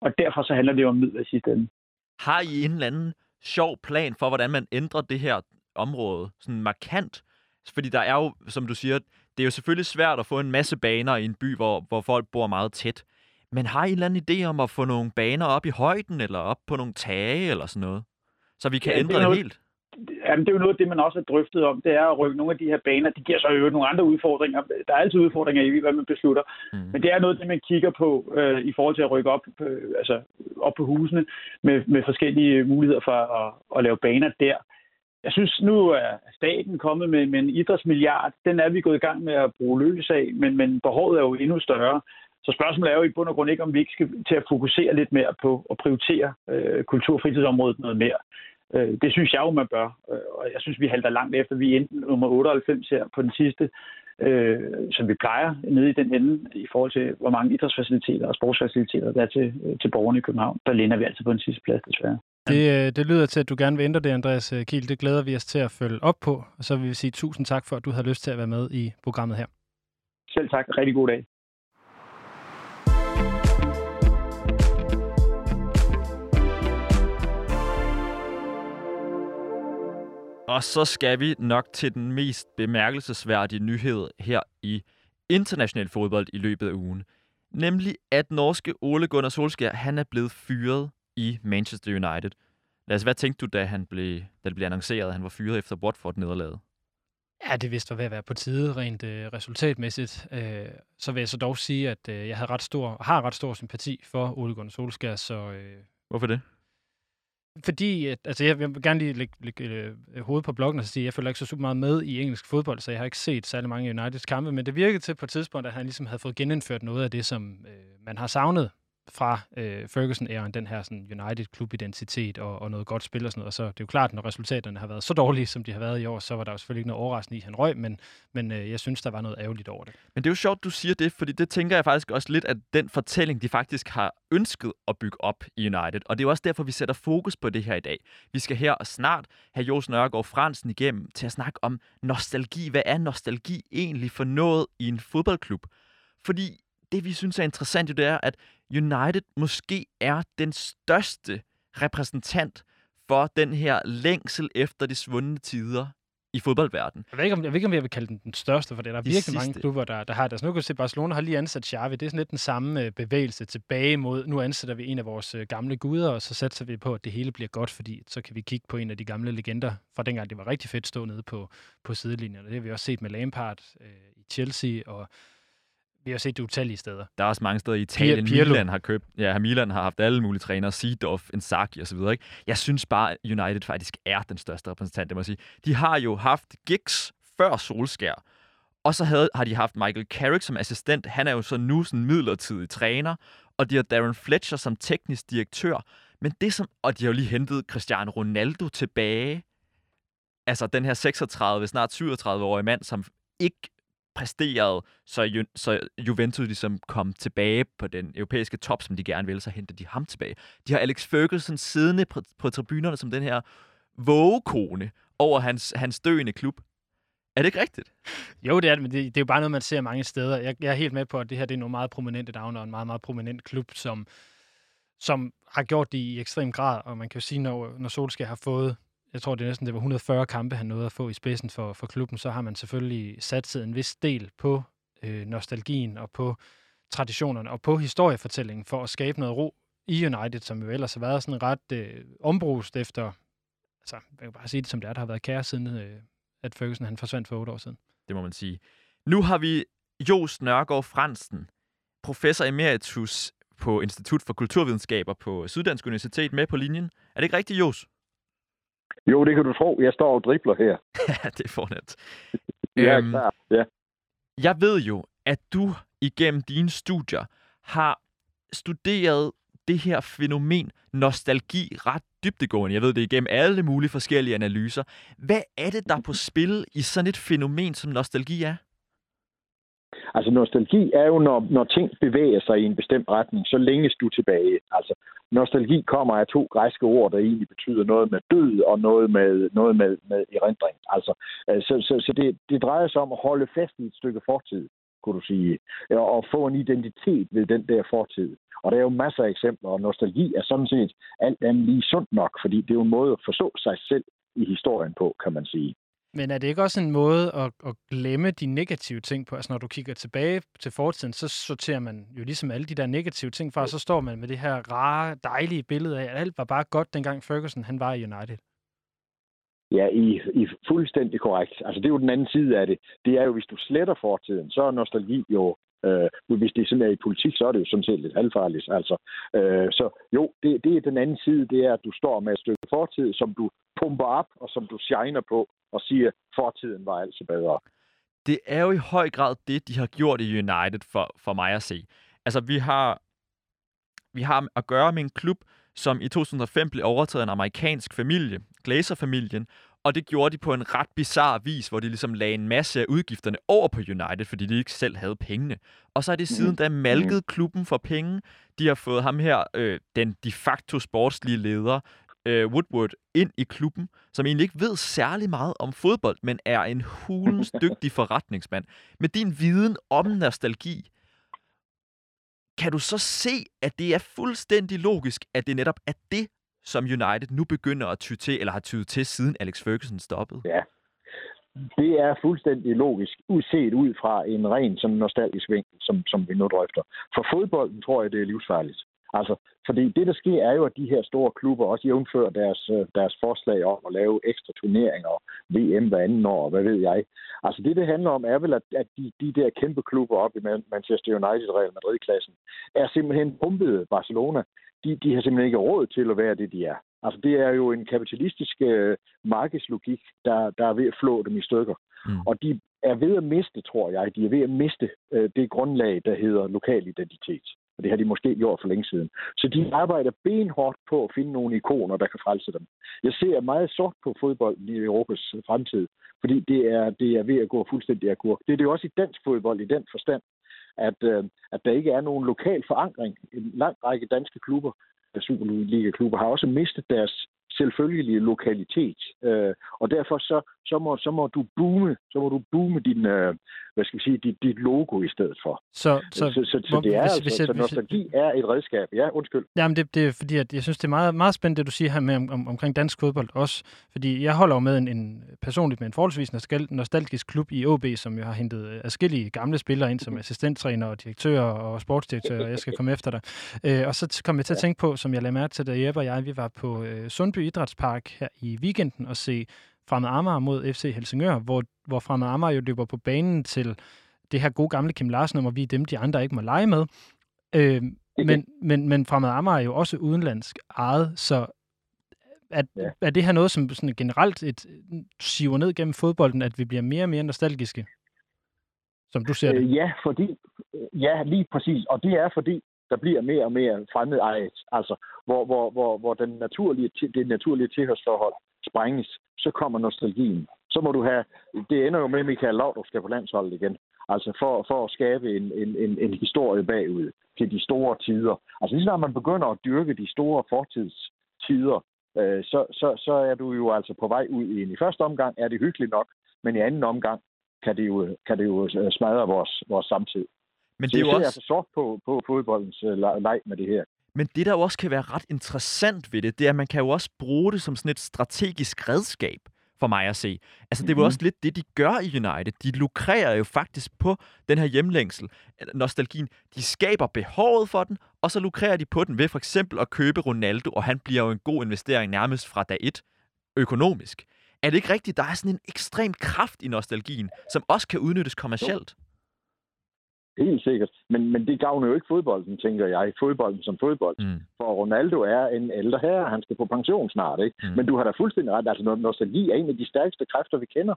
Og derfor så handler det jo om midler i sidste ende. Har I en eller anden sjov plan for, hvordan man ændrer det her område sådan markant? Fordi der er jo, som du siger, det er jo selvfølgelig svært at få en masse baner i en by, hvor, hvor folk bor meget tæt. Men har I en eller anden idé om at få nogle baner op i højden, eller op på nogle tage, eller sådan noget? Så vi kan ja, ændre det, noget, det helt? Jamen, det er jo noget af det, man også har drøftet om. Det er at rykke nogle af de her baner. De giver så jo nogle andre udfordringer. Der er altid udfordringer i, hvad man beslutter. Mm. Men det er noget af det, man kigger på øh, i forhold til at rykke op, øh, altså op på husene med, med forskellige muligheder for at, at lave baner der. Jeg synes, nu er staten kommet med, med en idrætsmilliard. Den er vi gået i gang med at bruge løs af, men, men behovet er jo endnu større. Så spørgsmålet er jo i bund og grund ikke, om vi ikke skal til at fokusere lidt mere på at prioritere øh, kultur- og fritidsområdet noget mere. Øh, det synes jeg jo, man bør. Øh, og jeg synes, vi halter langt efter. Vi er enten nummer 98 her på den sidste, øh, som vi plejer nede i den ende, i forhold til, hvor mange idrætsfaciliteter og sportsfaciliteter der er til, øh, til borgerne i København. Der lænder vi altid på den sidste plads, desværre. Det, øh, det lyder til, at du gerne vil ændre det, Andreas Kiel. Det glæder vi os til at følge op på. Og så vil vi sige tusind tak for, at du har lyst til at være med i programmet her. Selv tak. Rigtig god dag. Og så skal vi nok til den mest bemærkelsesværdige nyhed her i international fodbold i løbet af ugen. Nemlig, at norske Ole Gunnar Solskjaer, han er blevet fyret i Manchester United. Lad hvad tænkte du, da, han blev, da det blev annonceret, at han var fyret efter Watford-nederlaget? Ja, det vidste var ved at være på tide rent øh, resultatmæssigt. Øh, så vil jeg så dog sige, at øh, jeg havde ret stor, har ret stor sympati for Ole Gunnar Solskjaer. Så, øh, Hvorfor det? Fordi, at, altså jeg, vil gerne lige lægge, lægge øh, hovedet på bloggen og sige, at jeg følger ikke så super meget med i engelsk fodbold, så jeg har ikke set særlig mange Uniteds kampe, men det virkede til på et tidspunkt, at han ligesom havde fået genindført noget af det, som øh, man har savnet fra øh, Ferguson-æren, den her sådan United-klubidentitet og, og noget godt spil og sådan noget. Og så det er jo klart, når resultaterne har været så dårlige, som de har været i år, så var der jo selvfølgelig ikke noget overraskende i, at han røg, men, men øh, jeg synes, der var noget ærgerligt over det. Men det er jo sjovt, du siger det, fordi det tænker jeg faktisk også lidt, at den fortælling, de faktisk har ønsket at bygge op i United. Og det er jo også derfor, vi sætter fokus på det her i dag. Vi skal her snart have Jos Nørgaard Fransen igennem til at snakke om nostalgi. Hvad er nostalgi egentlig for noget i en fodboldklub? Fordi det, vi synes er interessant, jo, det er, at United måske er den største repræsentant for den her længsel efter de svundne tider i fodboldverdenen. Jeg ved ikke, om jeg, ved ikke, om jeg vil kalde den den største, for det er der de virkelig sidste. mange klubber, der, der har det. Altså, nu kan du se, Barcelona har lige ansat Xavi. Det er sådan lidt den samme øh, bevægelse tilbage mod, nu ansætter vi en af vores øh, gamle guder, og så satser vi på, at det hele bliver godt, fordi så kan vi kigge på en af de gamle legender fra dengang, det var rigtig fedt stå nede på, på sidelinjen. Og det har vi også set med Lampard øh, i Chelsea, og vi har set det utallige steder. Der er også mange steder i Italien. Pirlo. Milan har købt. Ja, Milan har haft alle mulige trænere. Seedorf, Inzaghi osv. Ikke? Jeg synes bare, United faktisk er den største repræsentant, det må sige. De har jo haft gigs før Solskær. Og så havde, har de haft Michael Carrick som assistent. Han er jo så nu sådan midlertidig træner. Og de har Darren Fletcher som teknisk direktør. Men det som... Og de har jo lige hentet Cristiano Ronaldo tilbage. Altså den her 36, snart 37-årige mand, som ikke præsterede, så, Ju, så Juventus ligesom kom tilbage på den europæiske top, som de gerne ville, så hentede de ham tilbage. De har Alex Ferguson siddende på, på tribunerne som den her vågekone over hans, hans døende klub. Er det ikke rigtigt? Jo, det er det, men det, det er jo bare noget, man ser mange steder. Jeg, jeg er helt med på, at det her det er nogle meget prominente navne og en meget, meget prominent klub, som, som har gjort det i ekstrem grad. Og man kan jo sige, når, når Solskjaer har fået jeg tror det er næsten det var 140 kampe, han nåede at få i spidsen for, for klubben, så har man selvfølgelig sat en vis del på øh, nostalgien og på traditionerne og på historiefortællingen for at skabe noget ro i United, som jo ellers har været sådan ret øh, ombrust efter, altså jeg kan bare sige det som det er, der har været kære siden, øh, at Ferguson han forsvandt for otte år siden. Det må man sige. Nu har vi Jos Nørgaard Fransen, professor emeritus på Institut for Kulturvidenskaber på Syddansk Universitet med på linjen. Er det ikke rigtigt, Jos? Jo, det kan du tro. Jeg står og dribler her. Ja, det er fornemt. ja, øhm, klar. Ja. Jeg ved jo, at du igennem dine studier har studeret det her fænomen nostalgi ret dybdegående. Jeg ved det igennem alle mulige forskellige analyser. Hvad er det, der er på spil i sådan et fænomen, som nostalgi er? Altså nostalgi er jo, når, når ting bevæger sig i en bestemt retning, så længes du tilbage. Altså nostalgi kommer af to græske ord, der egentlig betyder noget med død og noget med, noget med, med erindring. Altså, øh, så så, så det, det drejer sig om at holde fast i et stykke fortid, kunne du sige, og få en identitet ved den der fortid. Og der er jo masser af eksempler, og nostalgi er sådan set alt andet lige sundt nok, fordi det er jo en måde at forstå sig selv i historien på, kan man sige. Men er det ikke også en måde at, at glemme de negative ting på? Altså når du kigger tilbage til fortiden, så sorterer man jo ligesom alle de der negative ting fra, og så står man med det her rare, dejlige billede af, at alt var bare godt, dengang Ferguson han var i United. Ja, I, I fuldstændig korrekt. Altså det er jo den anden side af det. Det er jo, hvis du sletter fortiden, så er nostalgi jo Øh, hvis det sådan er i politik, så er det jo sådan set lidt halvfarligt. Altså, øh, så jo, det, det er den anden side, det er, at du står med et stykke fortid, som du pumper op, og som du shiner på, og siger, fortiden var altså bedre. Det er jo i høj grad det, de har gjort i United for, for mig at se. Altså, vi har, vi har at gøre med en klub, som i 2005 blev overtaget af en amerikansk familie, Glazer-familien, og det gjorde de på en ret bizarre vis, hvor de ligesom lagde en masse af udgifterne over på United, fordi de ikke selv havde pengene. Og så er det siden da malket klubben for penge. De har fået ham her, øh, den de facto sportslige leder, øh, Woodward, ind i klubben, som egentlig ikke ved særlig meget om fodbold, men er en hulens dygtig forretningsmand. Med din viden om nostalgi, kan du så se, at det er fuldstændig logisk, at det netop er det, som United nu begynder at ty til, eller har tydet til, siden Alex Ferguson stoppede? Ja, det er fuldstændig logisk, uset ud fra en ren sådan nostalgisk vinkel, som, som vi nu drøfter. For fodbolden tror jeg, det er livsfarligt. Altså, fordi det, der sker, er jo, at de her store klubber også jævnfører deres, øh, deres forslag om at lave ekstra turneringer, VM hver anden år, hvad ved jeg. Altså, det, det handler om, er vel, at, at de, de der kæmpe klubber op i Manchester United Real Madrid-klassen, er simpelthen pumpet Barcelona de, de har simpelthen ikke råd til at være det, de er. Altså, det er jo en kapitalistisk øh, markedslogik, der, der er ved at flå dem i stykker. Mm. Og de er ved at miste, tror jeg, de er ved at miste øh, det grundlag, der hedder lokal identitet. Og det har de måske gjort for længe siden. Så de arbejder benhårdt på at finde nogle ikoner, der kan frelse dem. Jeg ser meget sort på fodbold i Europas fremtid, fordi det er, det er ved at gå fuldstændig agurk. Det er det jo også i dansk fodbold i den forstand, at, øh, at der ikke er nogen lokal forankring. En lang række danske klubber, øh, Superliga-klubber, har også mistet deres selvfølgelige lokalitet. Øh, og derfor så, så, må, så må du boome, så må du boome din, øh, hvad skal vi sige, dit, dit logo i stedet for. Så, så, så, så, så det er hvis, altså, hvis, så nostalgi hvis, er et redskab. Ja, undskyld. Jamen, det, det er fordi, at jeg synes, det er meget, meget spændende, det du siger her med om, om, omkring dansk fodbold også. Fordi jeg holder jo med en, en personligt med en forholdsvis nostalgisk klub i OB, som jo har hentet adskillige gamle spillere ind som assistenttræner og direktør og sportsdirektør, og jeg skal komme efter dig. Øh, og så kom jeg til at tænke på, som jeg lagde mærke til, da Jeppe og jeg, vi var på øh, Sundby Idrætspark her i weekenden og se Fremad Amager mod FC Helsingør, hvor, hvor Fremad Amager jo løber på banen til det her gode gamle Kim Larsen, hvor vi er dem, de andre ikke må lege med. Øh, men, men, men Fremad Amager er jo også udenlandsk ejet, så er, ja. er det her noget, som sådan generelt et, siver ned gennem fodbolden, at vi bliver mere og mere nostalgiske? som du ser det? Øh, ja, fordi, ja, lige præcis. Og det er fordi, der bliver mere og mere fremmed ejet. Altså, hvor, hvor, hvor, hvor den naturlige, det naturlige tilhørsforhold sprænges, så kommer nostalgien. Så må du have, det ender jo med, at Michael Laudrup skal på landsholdet igen. Altså for, for at skabe en, en, en, en historie bagud til de store tider. Altså lige snart man begynder at dyrke de store fortidstider, øh, så, så, så er du jo altså på vej ud i en. I første omgang er det hyggeligt nok, men i anden omgang kan det jo, kan det jo øh, smadre vores, vores samtid. Men det er jo også... altså sort på, på fodboldens øh, leg med det her. Men det, der jo også kan være ret interessant ved det, det er, at man kan jo også bruge det som sådan et strategisk redskab, for mig at se. Altså, det er jo Mhm. også lidt det, de gør i United. De lukrerer jo faktisk på den her hjemlængsel, nostalgien. De skaber behovet for den, og så lukrerer de på den ved for eksempel at købe Ronaldo, og han bliver jo en god investering nærmest fra dag et, økonomisk. Er det ikke rigtigt, der er sådan en ekstrem kraft i nostalgien, som også kan udnyttes kommercielt? Helt sikkert. Men, men det gavner jo ikke fodbolden, tænker jeg. Fodbolden som fodbold. Mm. For Ronaldo er en ældre herre. Han skal på pension snart, ikke? Mm. Men du har da fuldstændig ret. Altså, no- nostalgi er en af de stærkeste kræfter, vi kender.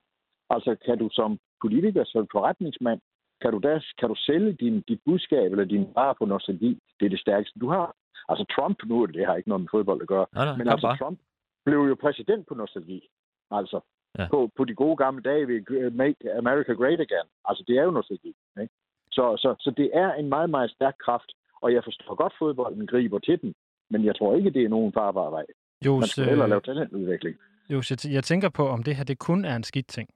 Altså, kan du som politiker, som forretningsmand, kan du, da, kan du sælge din, dit budskab eller din vare på nostalgi? Det er det stærkeste, du har. Altså, Trump nu, det har ikke noget med fodbold at gøre. Nej, nej, Men altså, bare. Trump blev jo præsident på nostalgi. Altså, Ja. på, på de gode gamle dage ved øh, Make America Great Again. Altså, det er jo nostalgi. Ikke? Så, så, så det er en meget, meget stærk kraft, og jeg forstår godt, at fodbolden griber til den, men jeg tror ikke, det er nogen farbar vej. Man Jos, skal hellere øh, lave talentudvikling. Jos, jeg, t- jeg tænker på, om det her det kun er en skidt ting.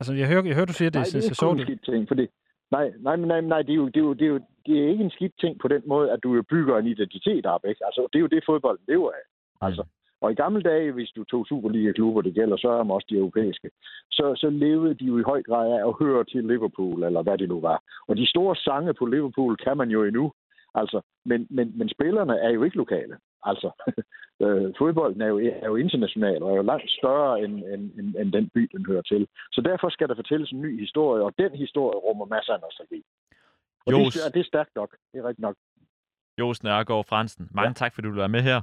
Altså, jeg hører, jeg hører du siger, det Nej, er det er ikke så kun en skidt ting, fordi Nej, nej, nej, nej det, er jo, det, er jo, det, er jo, det er ikke en skidt ting på den måde, at du jo bygger en identitet op. Ikke? Altså, det er jo det, fodbolden lever af. Altså, og i gamle dage, hvis du tog Superliga-klubber, det gælder så om også de europæiske, så, så levede de jo i høj grad af at høre til Liverpool, eller hvad det nu var. Og de store sange på Liverpool kan man jo endnu. Altså, men, men, men spillerne er jo ikke lokale. Altså, øh, fodbolden er jo, er jo international, og er jo langt større end, end, end, end den by, den hører til. Så derfor skal der fortælles en ny historie, og den historie rummer masser af nostalgi. Og Jos. det, er- det er stærkt nok. Det er rigtigt nok. Jos Nørgaard Fransen, mange ja. tak, fordi du var med her.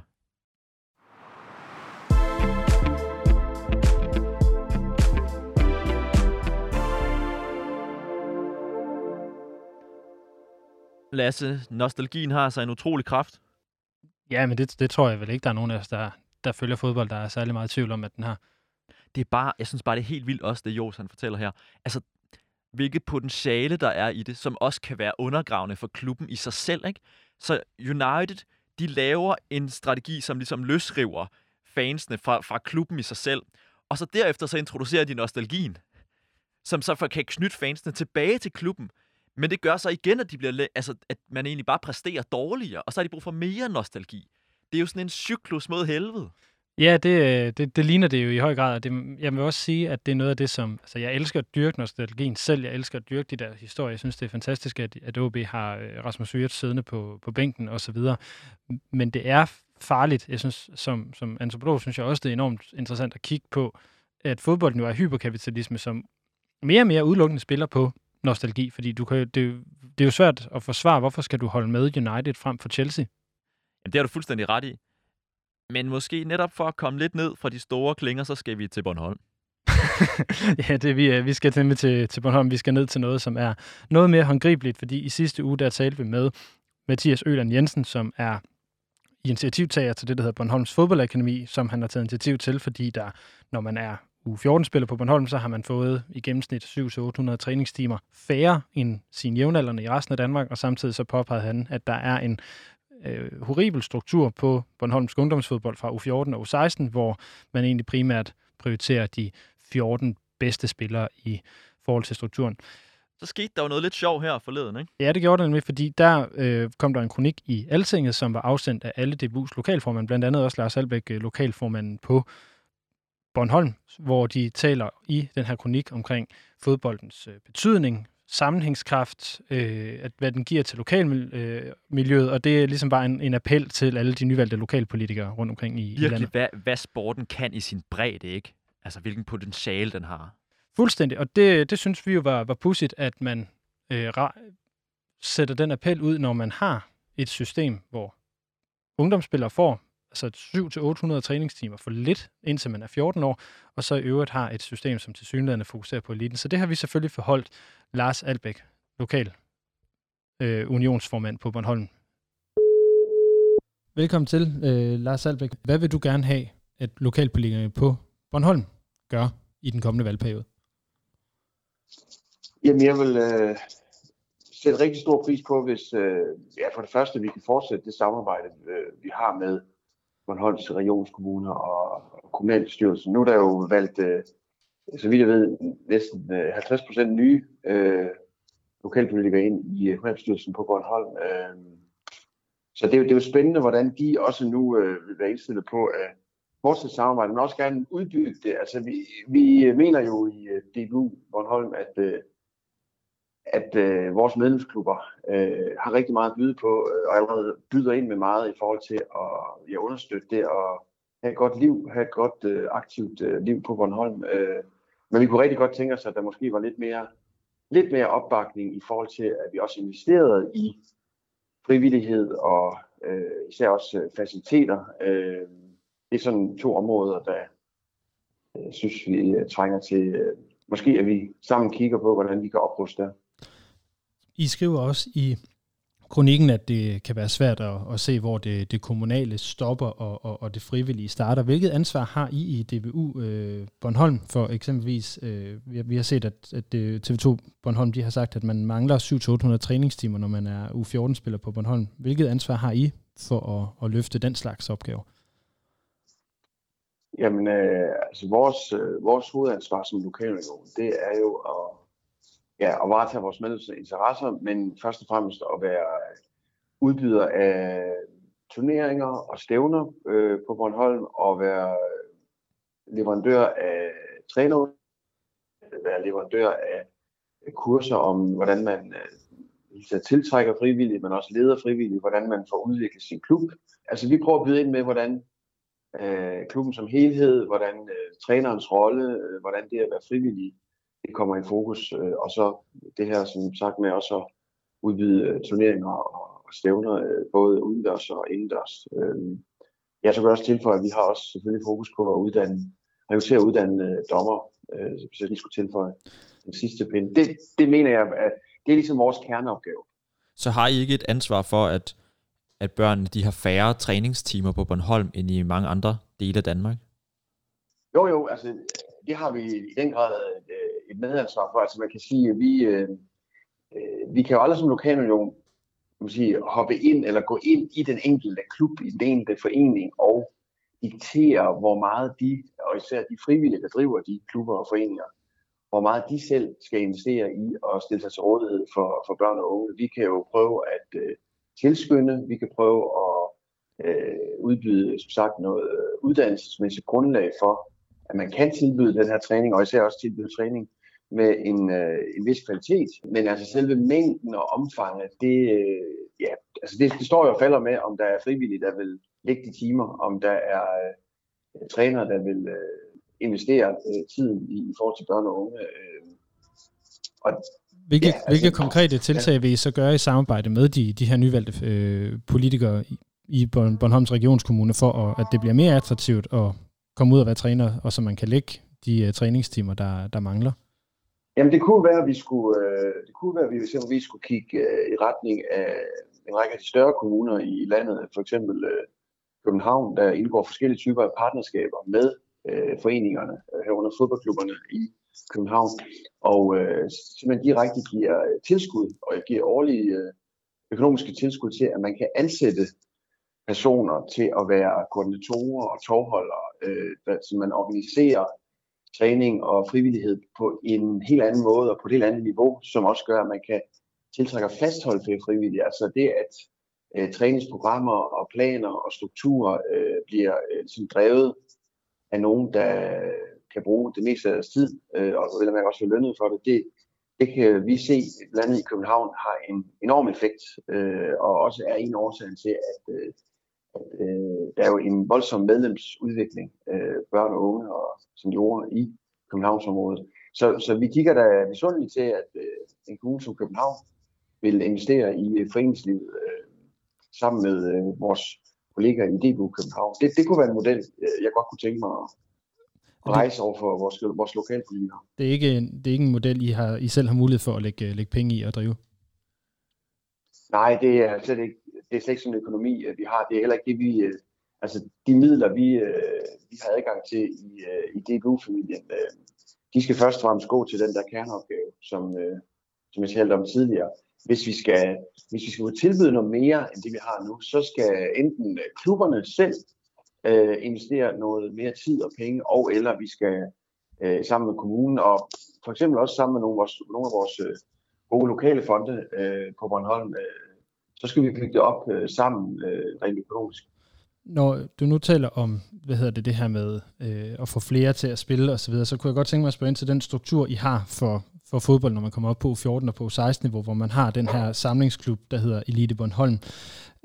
Lasse, nostalgien har altså en utrolig kraft. Ja, men det, det tror jeg vel ikke, der er nogen af os, der, der følger fodbold, der er særlig meget i tvivl om, at den har. Det er bare, jeg synes bare, det er helt vildt også, det Jos han fortæller her. Altså, hvilket potentiale der er i det, som også kan være undergravende for klubben i sig selv, ikke? Så United, de laver en strategi, som ligesom løsriver fansene fra, fra klubben i sig selv. Og så derefter så introducerer de nostalgien, som så kan knytte fansene tilbage til klubben. Men det gør så igen, at, de bliver, altså, at man egentlig bare præsterer dårligere, og så har de brug for mere nostalgi. Det er jo sådan en cyklus mod helvede. Ja, det, det, det ligner det jo i høj grad. Det, jeg vil også sige, at det er noget af det, som... Altså, jeg elsker at dyrke nostalgien selv. Jeg elsker at dyrke de der historier. Jeg synes, det er fantastisk, at, at OB har øh, Rasmus Yert siddende på, på bænken og så videre. Men det er farligt. Jeg synes, som, som antropolog, synes jeg også, det er enormt interessant at kigge på, at fodbolden jo er hyperkapitalisme, som mere og mere udelukkende spiller på nostalgi, fordi du kan, det, er jo- det er jo svært at forsvare, hvorfor skal du holde med United frem for Chelsea? Jamen, det har du fuldstændig ret i. Men måske netop for at komme lidt ned fra de store klinger, så skal vi til Bornholm. ja, det vi, øh, vi skal nemlig til, til Bornholm. Vi skal ned til noget, som er noget mere håndgribeligt, fordi i sidste uge, der talte vi med Mathias Øland Jensen, som er initiativtager til det, der hedder Bornholms Fodboldakademi, som han har taget initiativ til, fordi der, når man er u 14-spiller på Bornholm, så har man fået i gennemsnit 700-800 træningstimer færre end sine jævnaldrende i resten af Danmark, og samtidig så påpegede han, at der er en øh, horribel struktur på Bornholms ungdomsfodbold fra U14 og U16, hvor man egentlig primært prioriterer de 14 bedste spillere i forhold til strukturen. Så skete der jo noget lidt sjov her forleden, ikke? Ja, det gjorde det nemlig, fordi der øh, kom der en kronik i Altinget, som var afsendt af alle DBU's lokalformand, blandt andet også Lars Albæk, øh, lokalformanden på Bornholm, hvor de taler i den her kronik omkring fodboldens øh, betydning, sammenhængskraft, øh, at, hvad den giver til lokalmiljøet, øh, miljøet, og det er ligesom bare en, en appel til alle de nyvalgte lokalpolitikere rundt omkring i, i Virkelig, landet. hvad, hvad sporten kan i sin bredde, ikke? Altså, hvilken potentiale den har. Fuldstændig, og det, det synes vi jo var, var pudsigt, at man øh, ra- sætter den appel ud, når man har et system, hvor ungdomsspillere får altså 700-800 træningstimer for lidt, indtil man er 14 år, og så i øvrigt har et system, som til synligheden fokuserer på eliten. Så det har vi selvfølgelig forholdt Lars Albæk, lokal øh, unionsformand på Bornholm. Velkommen til, øh, Lars Albæk. Hvad vil du gerne have, at lokalpolitikerne på Bornholm gør i den kommende valgperiode? Jamen, jeg vil øh, sætte rigtig stor pris på, hvis øh, ja, for det første, vi kan fortsætte det samarbejde, øh, vi har med Bornholms regionskommune og, og kommunalbestyrelsen. Nu er der jo valgt, øh, så vidt jeg ved, næsten øh, 50 procent nye øh, lokalpolitikere ind i øh, kommunalbestyrelsen på Bornholm. Øh, så det er, jo, det er jo spændende, hvordan de også nu øh, vil være indstillet på at fortsætte samarbejde, men også gerne udbygge det. Altså, vi, vi mener jo i øh, DBU Bornholm, at øh, at øh, vores medlemsklubber øh, har rigtig meget at byde på, øh, og allerede byder ind med meget i forhold til at ja, understøtte det og have et godt liv, have et godt øh, aktivt øh, liv på Bornholm. Øh, men vi kunne rigtig godt tænke os, at der måske var lidt mere, lidt mere opbakning i forhold til, at vi også investerede i frivillighed og øh, især også øh, faciliteter. Øh, det er sådan to områder, der øh, synes vi øh, trænger til. Øh, måske at vi sammen kigger på, hvordan vi kan opruste det. I skriver også i kronikken, at det kan være svært at, at se, hvor det, det kommunale stopper og, og, og det frivillige starter. Hvilket ansvar har I i DBU øh, Bornholm for eksempelvis, øh, vi, vi har set, at, at TV2 Bornholm de har sagt, at man mangler 700-800 træningstimer, når man er U14-spiller på Bornholm. Hvilket ansvar har I for at, at løfte den slags opgaver? Jamen, øh, altså vores, øh, vores hovedansvar som lokalregion, det er jo at ja, at varetage vores medlemmers interesser, men først og fremmest at være udbyder af turneringer og stævner øh, på Bornholm, og være leverandør af træner, være leverandør af kurser om, hvordan man øh, tiltrækker frivillige, men også leder frivillige, hvordan man får udviklet sin klub. Altså vi prøver at byde ind med, hvordan øh, klubben som helhed, hvordan øh, trænerens rolle, øh, hvordan det at være frivillig det kommer i fokus. Øh, og så det her, som sagt, med også at udvide øh, turneringer og stævner, øh, både udendørs og indendørs. Ja, så kan jeg også tilføje, at vi har også selvfølgelig fokus på at uddanne, rekruttere og uddanne dommer, hvis jeg lige skulle tilføje den sidste pind. Det, det mener jeg, at det er ligesom vores kerneopgave. Så har I ikke et ansvar for, at, at børnene de har færre træningstimer på Bornholm end i mange andre dele af Danmark? Jo, jo, altså det har vi i den grad et medansvar for. Altså man kan sige, at vi, øh, øh vi kan jo aldrig som lokalunion man sige, hoppe ind eller gå ind i den enkelte klub, i den enkelte forening og diktere, hvor meget de, og især de frivillige, der driver de klubber og foreninger, hvor meget de selv skal investere i og stille sig til rådighed for, for børn og unge. Vi kan jo prøve at øh, tilskynde, vi kan prøve at øh, udbyde, som sagt, noget øh, uddannelsesmæssigt grundlag for, at man kan tilbyde den her træning, og især også tilbyde træning med en, øh, en vis kvalitet. Men altså selve mængden og omfanget, det, øh, ja, altså det, det står jo og falder med, om der er frivillige, der vil lægge de timer, om der er øh, trænere, der vil øh, investere øh, tiden i, i forhold til børn og unge. Øh, og hvilke, ja, altså, hvilke konkrete tiltag ja. vil I så gøre i samarbejde med de, de her nyvalgte øh, politikere i, i Bornholms Regionskommune for, at, at det bliver mere attraktivt at komme ud og være træner, og så man kan lægge de uh, træningstimer, der, der mangler? Jamen det kunne være, at vi skulle, øh, det kunne være, at vi eksempelvis skulle kigge øh, i retning af en række af de større kommuner i, landet, for eksempel øh, København, der indgår forskellige typer af partnerskaber med øh, foreningerne, øh, herunder fodboldklubberne i København, og øh, simpelthen direkte giver øh, tilskud og jeg giver årlige øh, økonomiske tilskud til, at man kan ansætte personer til at være koordinatorer og tovholdere, øh, så man organiserer træning og frivillighed på en helt anden måde og på et helt andet niveau, som også gør, at man kan tiltrække og fastholde flere frivillige. Altså det, at øh, træningsprogrammer og planer og strukturer øh, bliver øh, sådan drevet af nogen, der kan bruge det meste af deres tid, øh, og vil man også få lønnet for det, det, det kan vi se blandt andet i København har en enorm effekt, øh, og også er en årsag til, at, øh, at øh, der er jo en voldsom medlemsudvikling, øh, børn og unge og seniorer i Københavnsområdet. Så, så vi kigger da misundeligt til, at øh, en kommune som København vil investere i øh, foreningslivet øh, sammen med øh, vores kollegaer i DBU København. Det, det kunne være en model, øh, jeg godt kunne tænke mig at, rejse over for vores, vores lokalpolitikere. Det er, ikke, det er ikke en model, I, har, I selv har mulighed for at lægge, lægge penge i og drive? Nej, det er slet ikke, det er slet ikke sådan en økonomi, øh, vi har. Det er heller ikke det, vi... Øh, altså, de midler, vi, øh, vi har adgang til i, i DBU-familien, de skal først og fremmest gå til den der kerneopgave, som, som jeg talte om tidligere hvis vi skal, hvis vi skal tilbyde noget mere end det, vi har nu, så skal enten klubberne selv øh, investere noget mere tid og penge, og eller vi skal øh, sammen med kommunen, og for eksempel også sammen med nogle af vores, nogle af vores øh, gode lokale fonde øh, på Bornholm, øh, så skal vi bygge det op øh, sammen øh, rent økonomisk. Når du nu taler om, hvad hedder det, det her med øh, at få flere til at spille osv., så, så kunne jeg godt tænke mig at spørge ind til den struktur, I har for, for fodbold, når man kommer op på 14 og på 16 niveau, hvor man har den her samlingsklub, der hedder Elite Bornholm.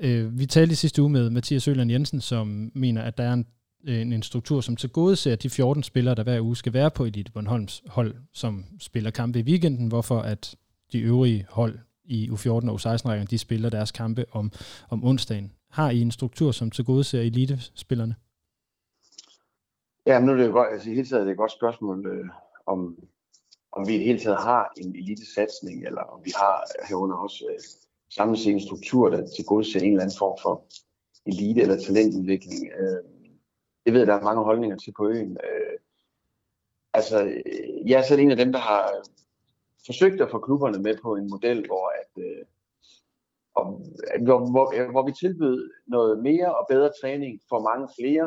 Øh, vi talte i sidste uge med Mathias Øland Jensen, som mener, at der er en, en, en struktur, som til gode ser de 14 spillere, der hver uge skal være på Elite Bornholms hold, som spiller kampe i weekenden, hvorfor at de øvrige hold i U14 og U16-rækken, de spiller deres kampe om, om onsdagen. Har I en struktur, som til gode ser elite-spillerne? Ja, men nu er det jo godt, altså i hele taget er det et godt spørgsmål, øh, om, om vi i det hele taget har en elite-satsning, eller om vi har øh, herunder også øh, samlet set en struktur, der til gode ser en eller anden form for elite- eller talentudvikling. Øh, det ved jeg, der er mange holdninger til på øen. Øh, altså, øh, jeg er selv en af dem, der har forsøgte at få klubberne med på en model, hvor at øh, og, hvor, hvor, øh, hvor vi tilbød noget mere og bedre træning for mange flere,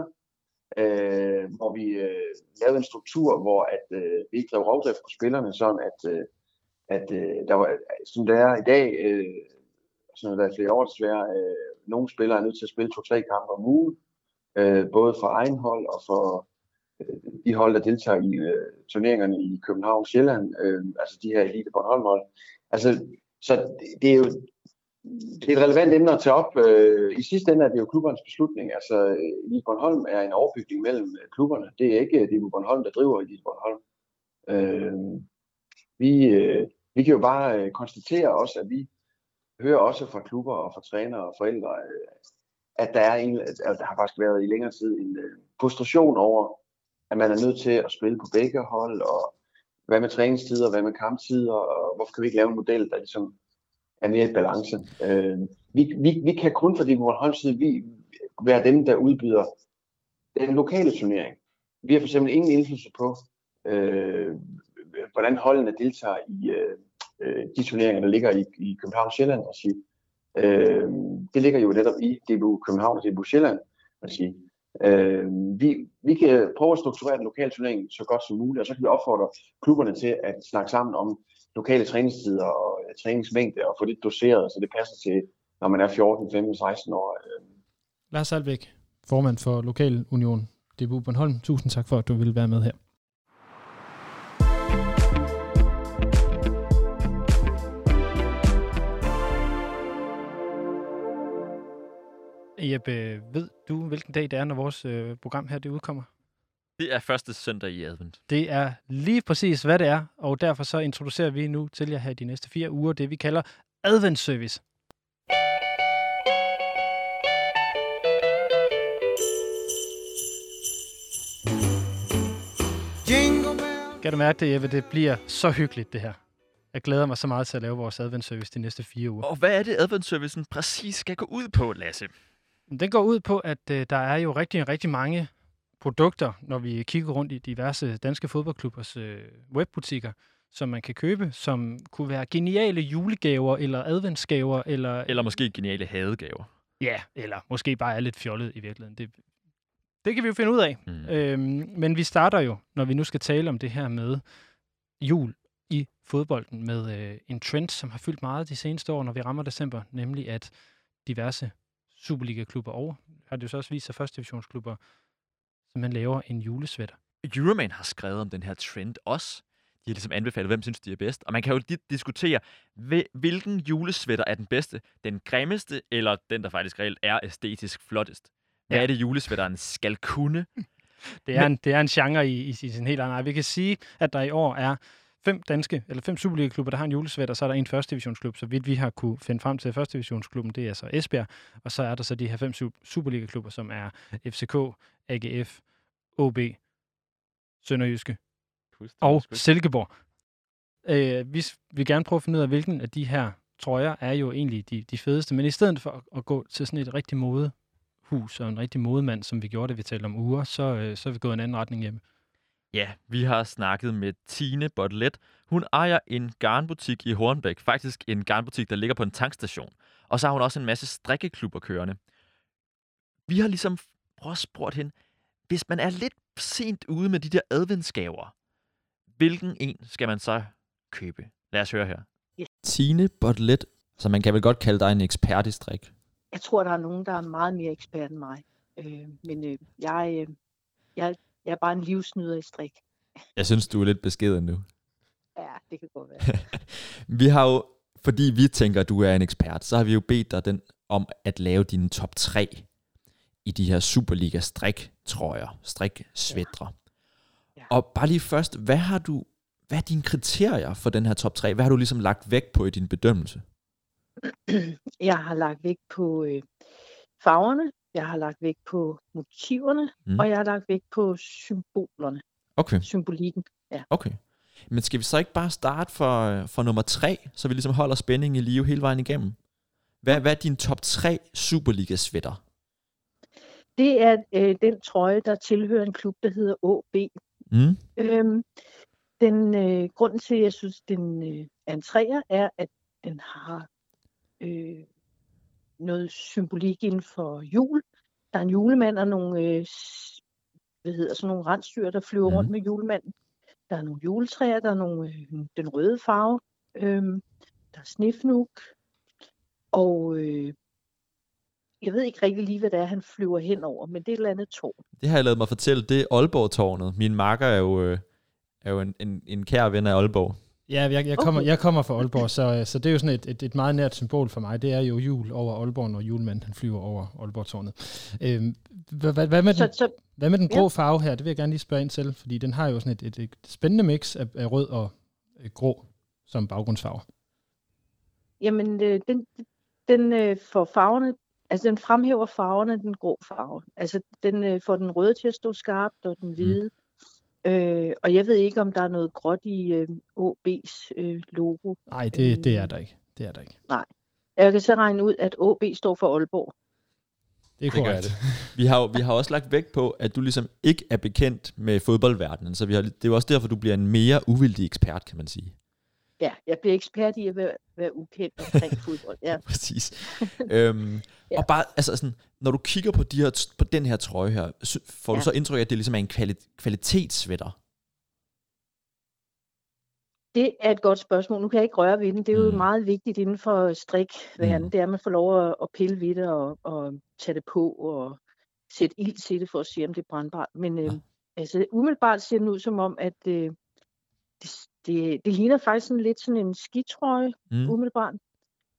øh, hvor vi øh, lavede en struktur, hvor at, øh, vi ikke drev rovdrift på spillerne, sådan at, øh, at øh, der var, som det er i dag, øh, sådan der er flere år desværre, øh, nogle spillere er nødt til at spille to-tre kampe om ugen, øh, både for egen hold og for Øh, de hold, der deltager i øh, turneringerne i København og Sjælland, øh, altså de her elite Bornholm hold. Altså, så det, det er jo det er et relevant emne at tage op. Øh, I sidste ende er det jo klubbernes beslutning. Altså, øh, Elite Bornholm er en overbygning mellem øh, klubberne. Det er ikke Elite Bornholm, der driver Elite Bornholm. Øh, vi, vi kan jo bare konstatere også, at vi hører også fra klubber og fra trænere og forældre, at der, er en, at der har faktisk været i længere tid en frustration over, at man er nødt til at spille på begge hold, og hvad med træningstider, hvad med kamptider, og hvorfor kan vi ikke lave en model, der ligesom er mere i balance. Øh, vi, vi, vi kan kun, fordi på Bornholms side, vi være dem, der udbyder den lokale turnering. Vi har for eksempel ingen indflydelse på, øh, hvordan holdene deltager i øh, øh de turneringer, der ligger i, i København Sjælland. Og sige. Øh, det ligger jo netop i DBU København og DBU Sjælland. At sige. Øh, vi, vi kan prøve at strukturere den lokale turnering så godt som muligt, og så kan vi opfordre klubberne til at snakke sammen om lokale træningstider og øh, træningsmængde og få det doseret, så det passer til, når man er 14, 15, 16 år. Øh. Lars Alvæk, formand for Lokal Union DBU Bornholm. Tusind tak for, at du ville være med her. Jeppe, ved du, hvilken dag det er, når vores øh, program her det udkommer? Det er første søndag i advent. Det er lige præcis, hvad det er, og derfor så introducerer vi nu til jer her de næste fire uger det, vi kalder adventsservice. Kan du mærke det, Jeppe? Det bliver så hyggeligt, det her. Jeg glæder mig så meget til at lave vores adventsservice de næste fire uger. Og hvad er det, adventsservicen præcis skal gå ud på, Lasse? Den går ud på, at øh, der er jo rigtig, rigtig mange produkter, når vi kigger rundt i diverse danske fodboldklubbers øh, webbutikker, som man kan købe, som kunne være geniale julegaver eller adventsgaver. Eller, eller måske geniale hadegaver. Ja, eller måske bare er lidt fjollet i virkeligheden. Det, det kan vi jo finde ud af. Mm. Øhm, men vi starter jo, når vi nu skal tale om det her med jul i fodbolden, med øh, en trend, som har fyldt meget de seneste år, når vi rammer december, nemlig at diverse Superliga-klubber over, har det jo så også vist sig, første divisionsklubber så man laver en julesvætter. Euroman har skrevet om den her trend også. De har ligesom anbefalet, hvem synes, de er bedst. Og man kan jo diskutere, hvilken julesvætter er den bedste? Den grimmeste, eller den, der faktisk reelt er æstetisk flottest? Hvad ja. er det, julesvætteren skal kunne? Det er, Men... en, det er en genre i, i, i sin helt anden Vi kan sige, at der i år er fem danske, eller fem Superliga-klubber, der har en julesvætter, så er der en første divisionsklub. Så vidt vi har kunne finde frem til første divisionsklubben, det er så Esbjerg. Og så er der så de her fem Superliga-klubber, som er FCK, AGF, OB, Sønderjyske og Silkeborg. Øh, vi vil gerne prøve at finde ud af, hvilken af de her trøjer er jo egentlig de, de fedeste. Men i stedet for at, at gå til sådan et rigtig modehus og en rigtig modemand, som vi gjorde det, vi talte om uger, så, øh, så er vi gået en anden retning hjem. Ja, vi har snakket med Tine Botlet. Hun ejer en garnbutik i Hornbæk. Faktisk en garnbutik, der ligger på en tankstation. Og så har hun også en masse strikkeklubber kørende. Vi har ligesom prøvet at spurgt hende, hvis man er lidt sent ude med de der adventsgaver, hvilken en skal man så købe? Lad os høre her. Tine Botlet, så man kan vel godt kalde dig en ekspert i strik? Jeg tror, der er nogen, der er meget mere ekspert end mig. Øh, men øh, jeg, øh, jeg, jeg er bare en livsnyder i strik. Jeg synes, du er lidt beskeden nu. Ja, det kan godt være. vi har jo, fordi vi tænker, at du er en ekspert, så har vi jo bedt dig den, om at lave dine top 3 i de her Superliga strik trøjer, strik svætre. Ja. Ja. Og bare lige først, hvad har du hvad er dine kriterier for den her top 3? Hvad har du ligesom lagt vægt på i din bedømmelse? Jeg har lagt vægt på øh, farverne, jeg har lagt vægt på motiverne, mm. og jeg har lagt vægt på symbolerne. Okay. Symbolikken, ja. Okay. Men skal vi så ikke bare starte for, for nummer 3, så vi ligesom holder spændingen i live hele vejen igennem? Hvad, hvad er din top 3 Superliga-sweater? Det er øh, den trøje, der tilhører en klub, der hedder AB. Mm. Øhm, den øh, grunden til, at jeg synes, den øh, er en træer, er, at den har øh, noget symbolik inden for jul. Der er en julemand og nogle, øh, hvad hedder, sådan nogle rensdyr, der flyver mm. rundt med julemanden. Der er nogle juletræer, der er nogle, øh, den røde farve. Øh, der er snifnuk. Og øh, jeg ved ikke rigtig lige, hvad det er, han flyver hen over, men det er et eller andet tårn. Det har jeg lavet mig fortælle, det er Aalborg-tårnet. Min marker er jo, øh, er jo en, en, en kær ven af Aalborg. Ja, jeg, jeg, kommer, okay. jeg kommer fra Aalborg, så, så det er jo sådan et, et, et meget nært symbol for mig. Det er jo jul over Aalborg, når julemanden han flyver over Aalborg-tårnet. Øhm, hvad, hvad, hvad, med den, så, hvad med den grå ja. farve her? Det vil jeg gerne lige spørge ind til, fordi den har jo sådan et, et, et spændende mix af, af rød og øh, grå som baggrundsfarve. Jamen, øh, den, den øh, får farverne, altså den fremhæver farverne, den grå farve. Altså den øh, får den røde til at stå skarpt, og den mm. hvide. Mm Øh, og jeg ved ikke, om der er noget gråt i øh, OB's øh, logo. Nej, det, det er der ikke. Det er der ikke. Nej. Jeg kan så regne ud, at OB står for Aalborg. Det er korrekt. Det vi, har, vi har også lagt vægt på, at du ligesom ikke er bekendt med fodboldverdenen, så vi har, det er jo også derfor, du bliver en mere uvildig ekspert, kan man sige. Ja, jeg bliver ekspert i at være, være ukendt omkring fodbold. Ja. Præcis. øhm, ja. Og bare, altså sådan, når du kigger på, de her, på den her trøje her, får ja. du så indtryk af, at det ligesom er en kvali- kvalitetssvætter? Det er et godt spørgsmål. Nu kan jeg ikke røre ved den. Det er jo mm. meget vigtigt inden for strikverden. Mm. Det er, at man får lov at, at pille ved det og, og tage det på og sætte ild til det for at se, om det er brandbart. Men ja. øh, altså, umiddelbart ser den ud som om, at øh, det, det, det ligner faktisk sådan lidt sådan en skitrøje, mm. umiddelbart.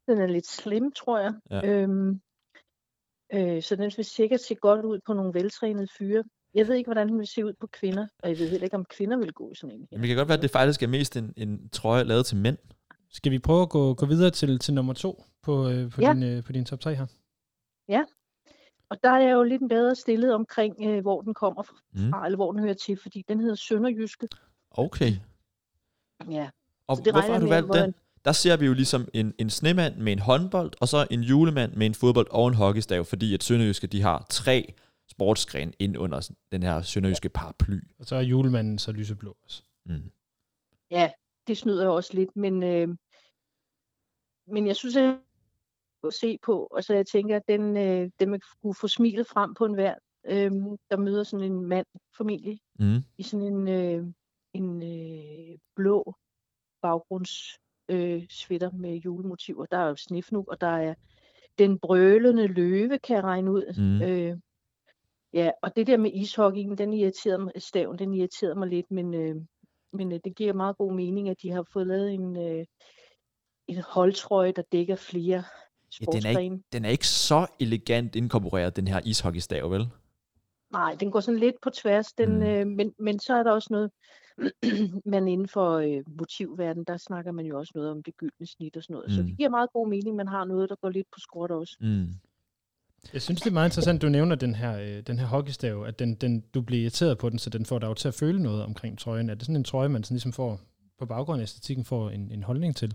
Den er lidt slim, tror jeg. Ja. Øhm, øh, så den vil sikkert se godt ud på nogle veltrænede fyre. Jeg ved ikke, hvordan den vil se ud på kvinder, og jeg ved heller ikke, om kvinder vil gå i sådan en her. Men det kan godt være, at det faktisk er mest en, en trøje lavet til mænd. Skal vi prøve at gå, gå videre til, til nummer to på, øh, på, ja. din, øh, på din top 3 her? Ja, og der er jeg jo lidt bedre stillet omkring, øh, hvor den kommer fra, mm. eller hvor den hører til, fordi den hedder Sønderjyske. Okay. Ja. Og så det hvorfor har du valgt den? Der ser vi jo ligesom en, en snemand med en håndbold, og så en julemand med en fodbold og en hockeystav, fordi at Sønderjyske, de har tre sportsgren ind under den her sønderjyske paraply. Og så er julemanden så lyseblå også. Mm. Ja, det snyder jeg også lidt, men, øh, men jeg synes, at at se på, og så jeg tænker, at den, øh, den kunne få smilet frem på en hver, øh, der møder sådan en mand, familie, mm. i sådan en, øh, en øh, blå baggrunds øh, sweater med julemotiver. Der er jo snifnuk, og der er den brølende løve, kan jeg regne ud. Mm. Øh, ja, og det der med ishockeyen, den irriterede mig, staven, den irriterede mig lidt, men, øh, men øh, det giver meget god mening, at de har fået lavet en, øh, en holdtrøje, der dækker flere ja, den, er ikke, den er ikke så elegant inkorporeret, den her ishockeystav, vel? Nej, den går sådan lidt på tværs, den, mm. øh, men, men så er der også noget, Men inden for øh, motivverden, der snakker man jo også noget om det gyldne snit og sådan noget. Mm. Så det giver meget god mening, man har noget, der går lidt på skråt også. Mm. Jeg synes, det er meget interessant, du nævner den her, øh, den her hockeystav, at den, den, du bliver irriteret på den, så den får dig jo til at føle noget omkring trøjen. Er det sådan en trøje, man sådan ligesom får på baggrund af æstetikken får en, en holdning til?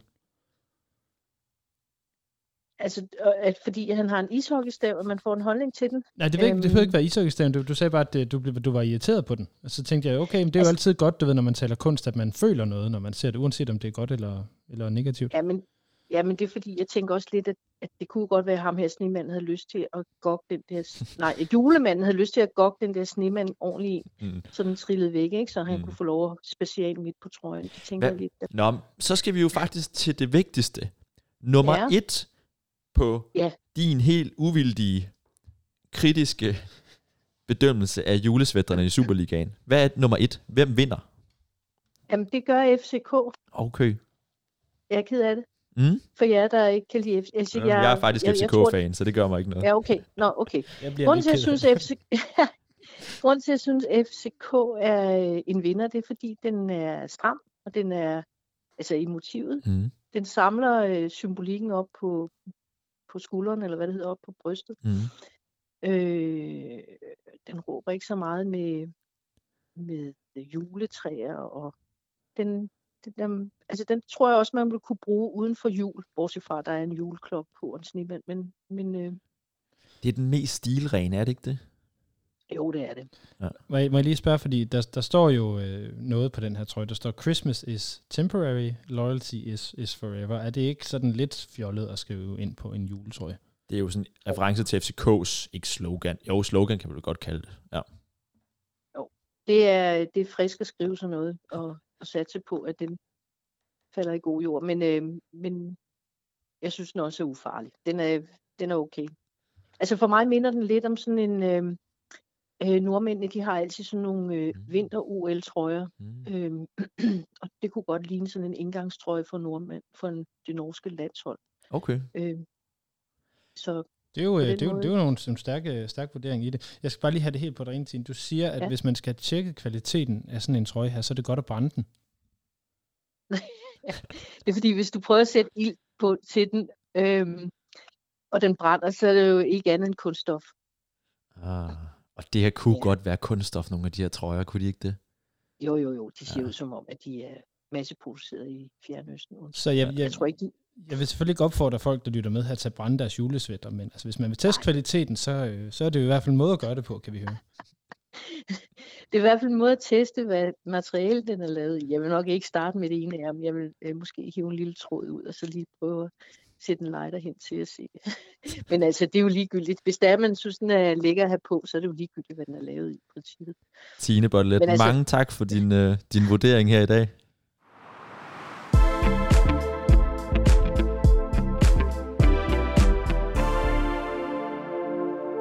Altså, øh, at fordi han har en ishockeystav, og man får en holdning til den. Nej, det, øhm, det behøver ikke være ishockeystaven. Du, du sagde bare, at det, du, du var irriteret på den. Og så tænkte jeg, okay, men det er altså, jo altid godt, du ved, når man taler kunst, at man føler noget, når man ser det, uanset om det er godt eller, eller negativt. Ja, men, ja, men det er fordi, jeg tænker også lidt, at, at det kunne godt være, at ham her snemanden havde lyst til at gokke den der... nej, julemanden havde lyst til at gokke den der snemand ordentligt mm. så den trillede væk, ikke? så han mm. kunne få lov at speciale midt på trøjen. Det tænker Hva? jeg lidt. At... Nå, så skal vi jo faktisk til det vigtigste. Nummer ja. et på ja. din helt uvildige, kritiske bedømmelse af julesvætterne i Superligaen. Hvad er nummer et? Hvem vinder? Jamen, det gør FCK. Okay. Jeg er ked af det. Mm? For jer, der ikke kan lide FCK. Altså, jeg, jeg er faktisk FCK-fan, så det gør mig ikke noget. Ja, okay. Nå, okay. Grunden til, jeg synes, FC... Grunden til, at jeg synes, FCK er øh, en vinder, det er, fordi den er stram, og den er altså i motivet. Mm. Den samler øh, symbolikken op på, på skulderen, eller hvad det hedder, op på brystet. Mm. Øh, den råber ikke så meget med, med juletræer, og den, den, den, altså den tror jeg også, man vil kunne bruge uden for jul, bortset fra, at der er en juleklok på en snemand, men, men øh, det er den mest stilrene, er det ikke det? Jo, det er det. Ja. Må, jeg, må jeg lige spørge, fordi der, der står jo øh, noget på den her trøje. Der står, Christmas is temporary, loyalty is, is forever. Er det ikke sådan lidt fjollet at skrive ind på en juletrøje? Det er jo sådan en reference til FCK's, ikke slogan. Jo, slogan kan man jo godt kalde det. Ja. Jo, det er, det er frisk at skrive sådan noget, og, og satse på, at den falder i god jord. Men, øh, men jeg synes, den også er ufarlig. Den er, den er okay. Altså for mig minder den lidt om sådan en... Øh, Øh, nordmændene, de har altid sådan nogle øh, mm. vinter-OL-trøjer, mm. øhm, og det kunne godt ligne sådan en indgangstrøje for nordmænd, for en, det norske landshold. Okay. Øh, så det er jo, øh, det er jo, det er jo nogle, nogle stærke, stærke vurdering i det. Jeg skal bare lige have det helt på det rene tid. Du siger, at ja. hvis man skal tjekke kvaliteten af sådan en trøje her, så er det godt at brænde den. det er fordi, hvis du prøver at sætte ild på, til den, øhm, og den brænder, så er det jo ikke andet end kunststof. Ah. Og det her kunne ja. godt være kunststof, nogle af de her trøjer, kunne de ikke det? Jo, jo, jo. De ser ja. ud som om, at de er masseproduceret i Fjernøsten. Så jeg, jeg, jeg tror ikke, de... jeg vil selvfølgelig ikke opfordre folk, der lytter med her, til at brænde deres julesvætter, men altså, hvis man vil teste kvaliteten, så, øh, så er det jo i hvert fald en måde at gøre det på, kan vi høre. det er i hvert fald en måde at teste, hvad materiale den er lavet i. Jeg vil nok ikke starte med det ene af dem. Jeg vil øh, måske hive en lille tråd ud, og så lige prøve at sætte en lighter hen til at se. Men altså, det er jo ligegyldigt. Hvis der man synes, den er lækker at have på, så er det jo ligegyldigt, hvad den er lavet i princippet. Tine Botlet, altså, mange tak for din, uh, din vurdering her i dag.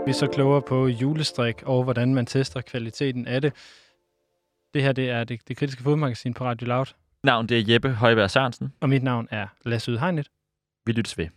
Vi er så klogere på julestrik og hvordan man tester kvaliteten af det. Det her det er det, det kritiske fodmagasin på Radio Loud. Navn det er Jeppe Højberg Sørensen. Og mit navn er Lasse Udhegnet. Vi lyttes ved.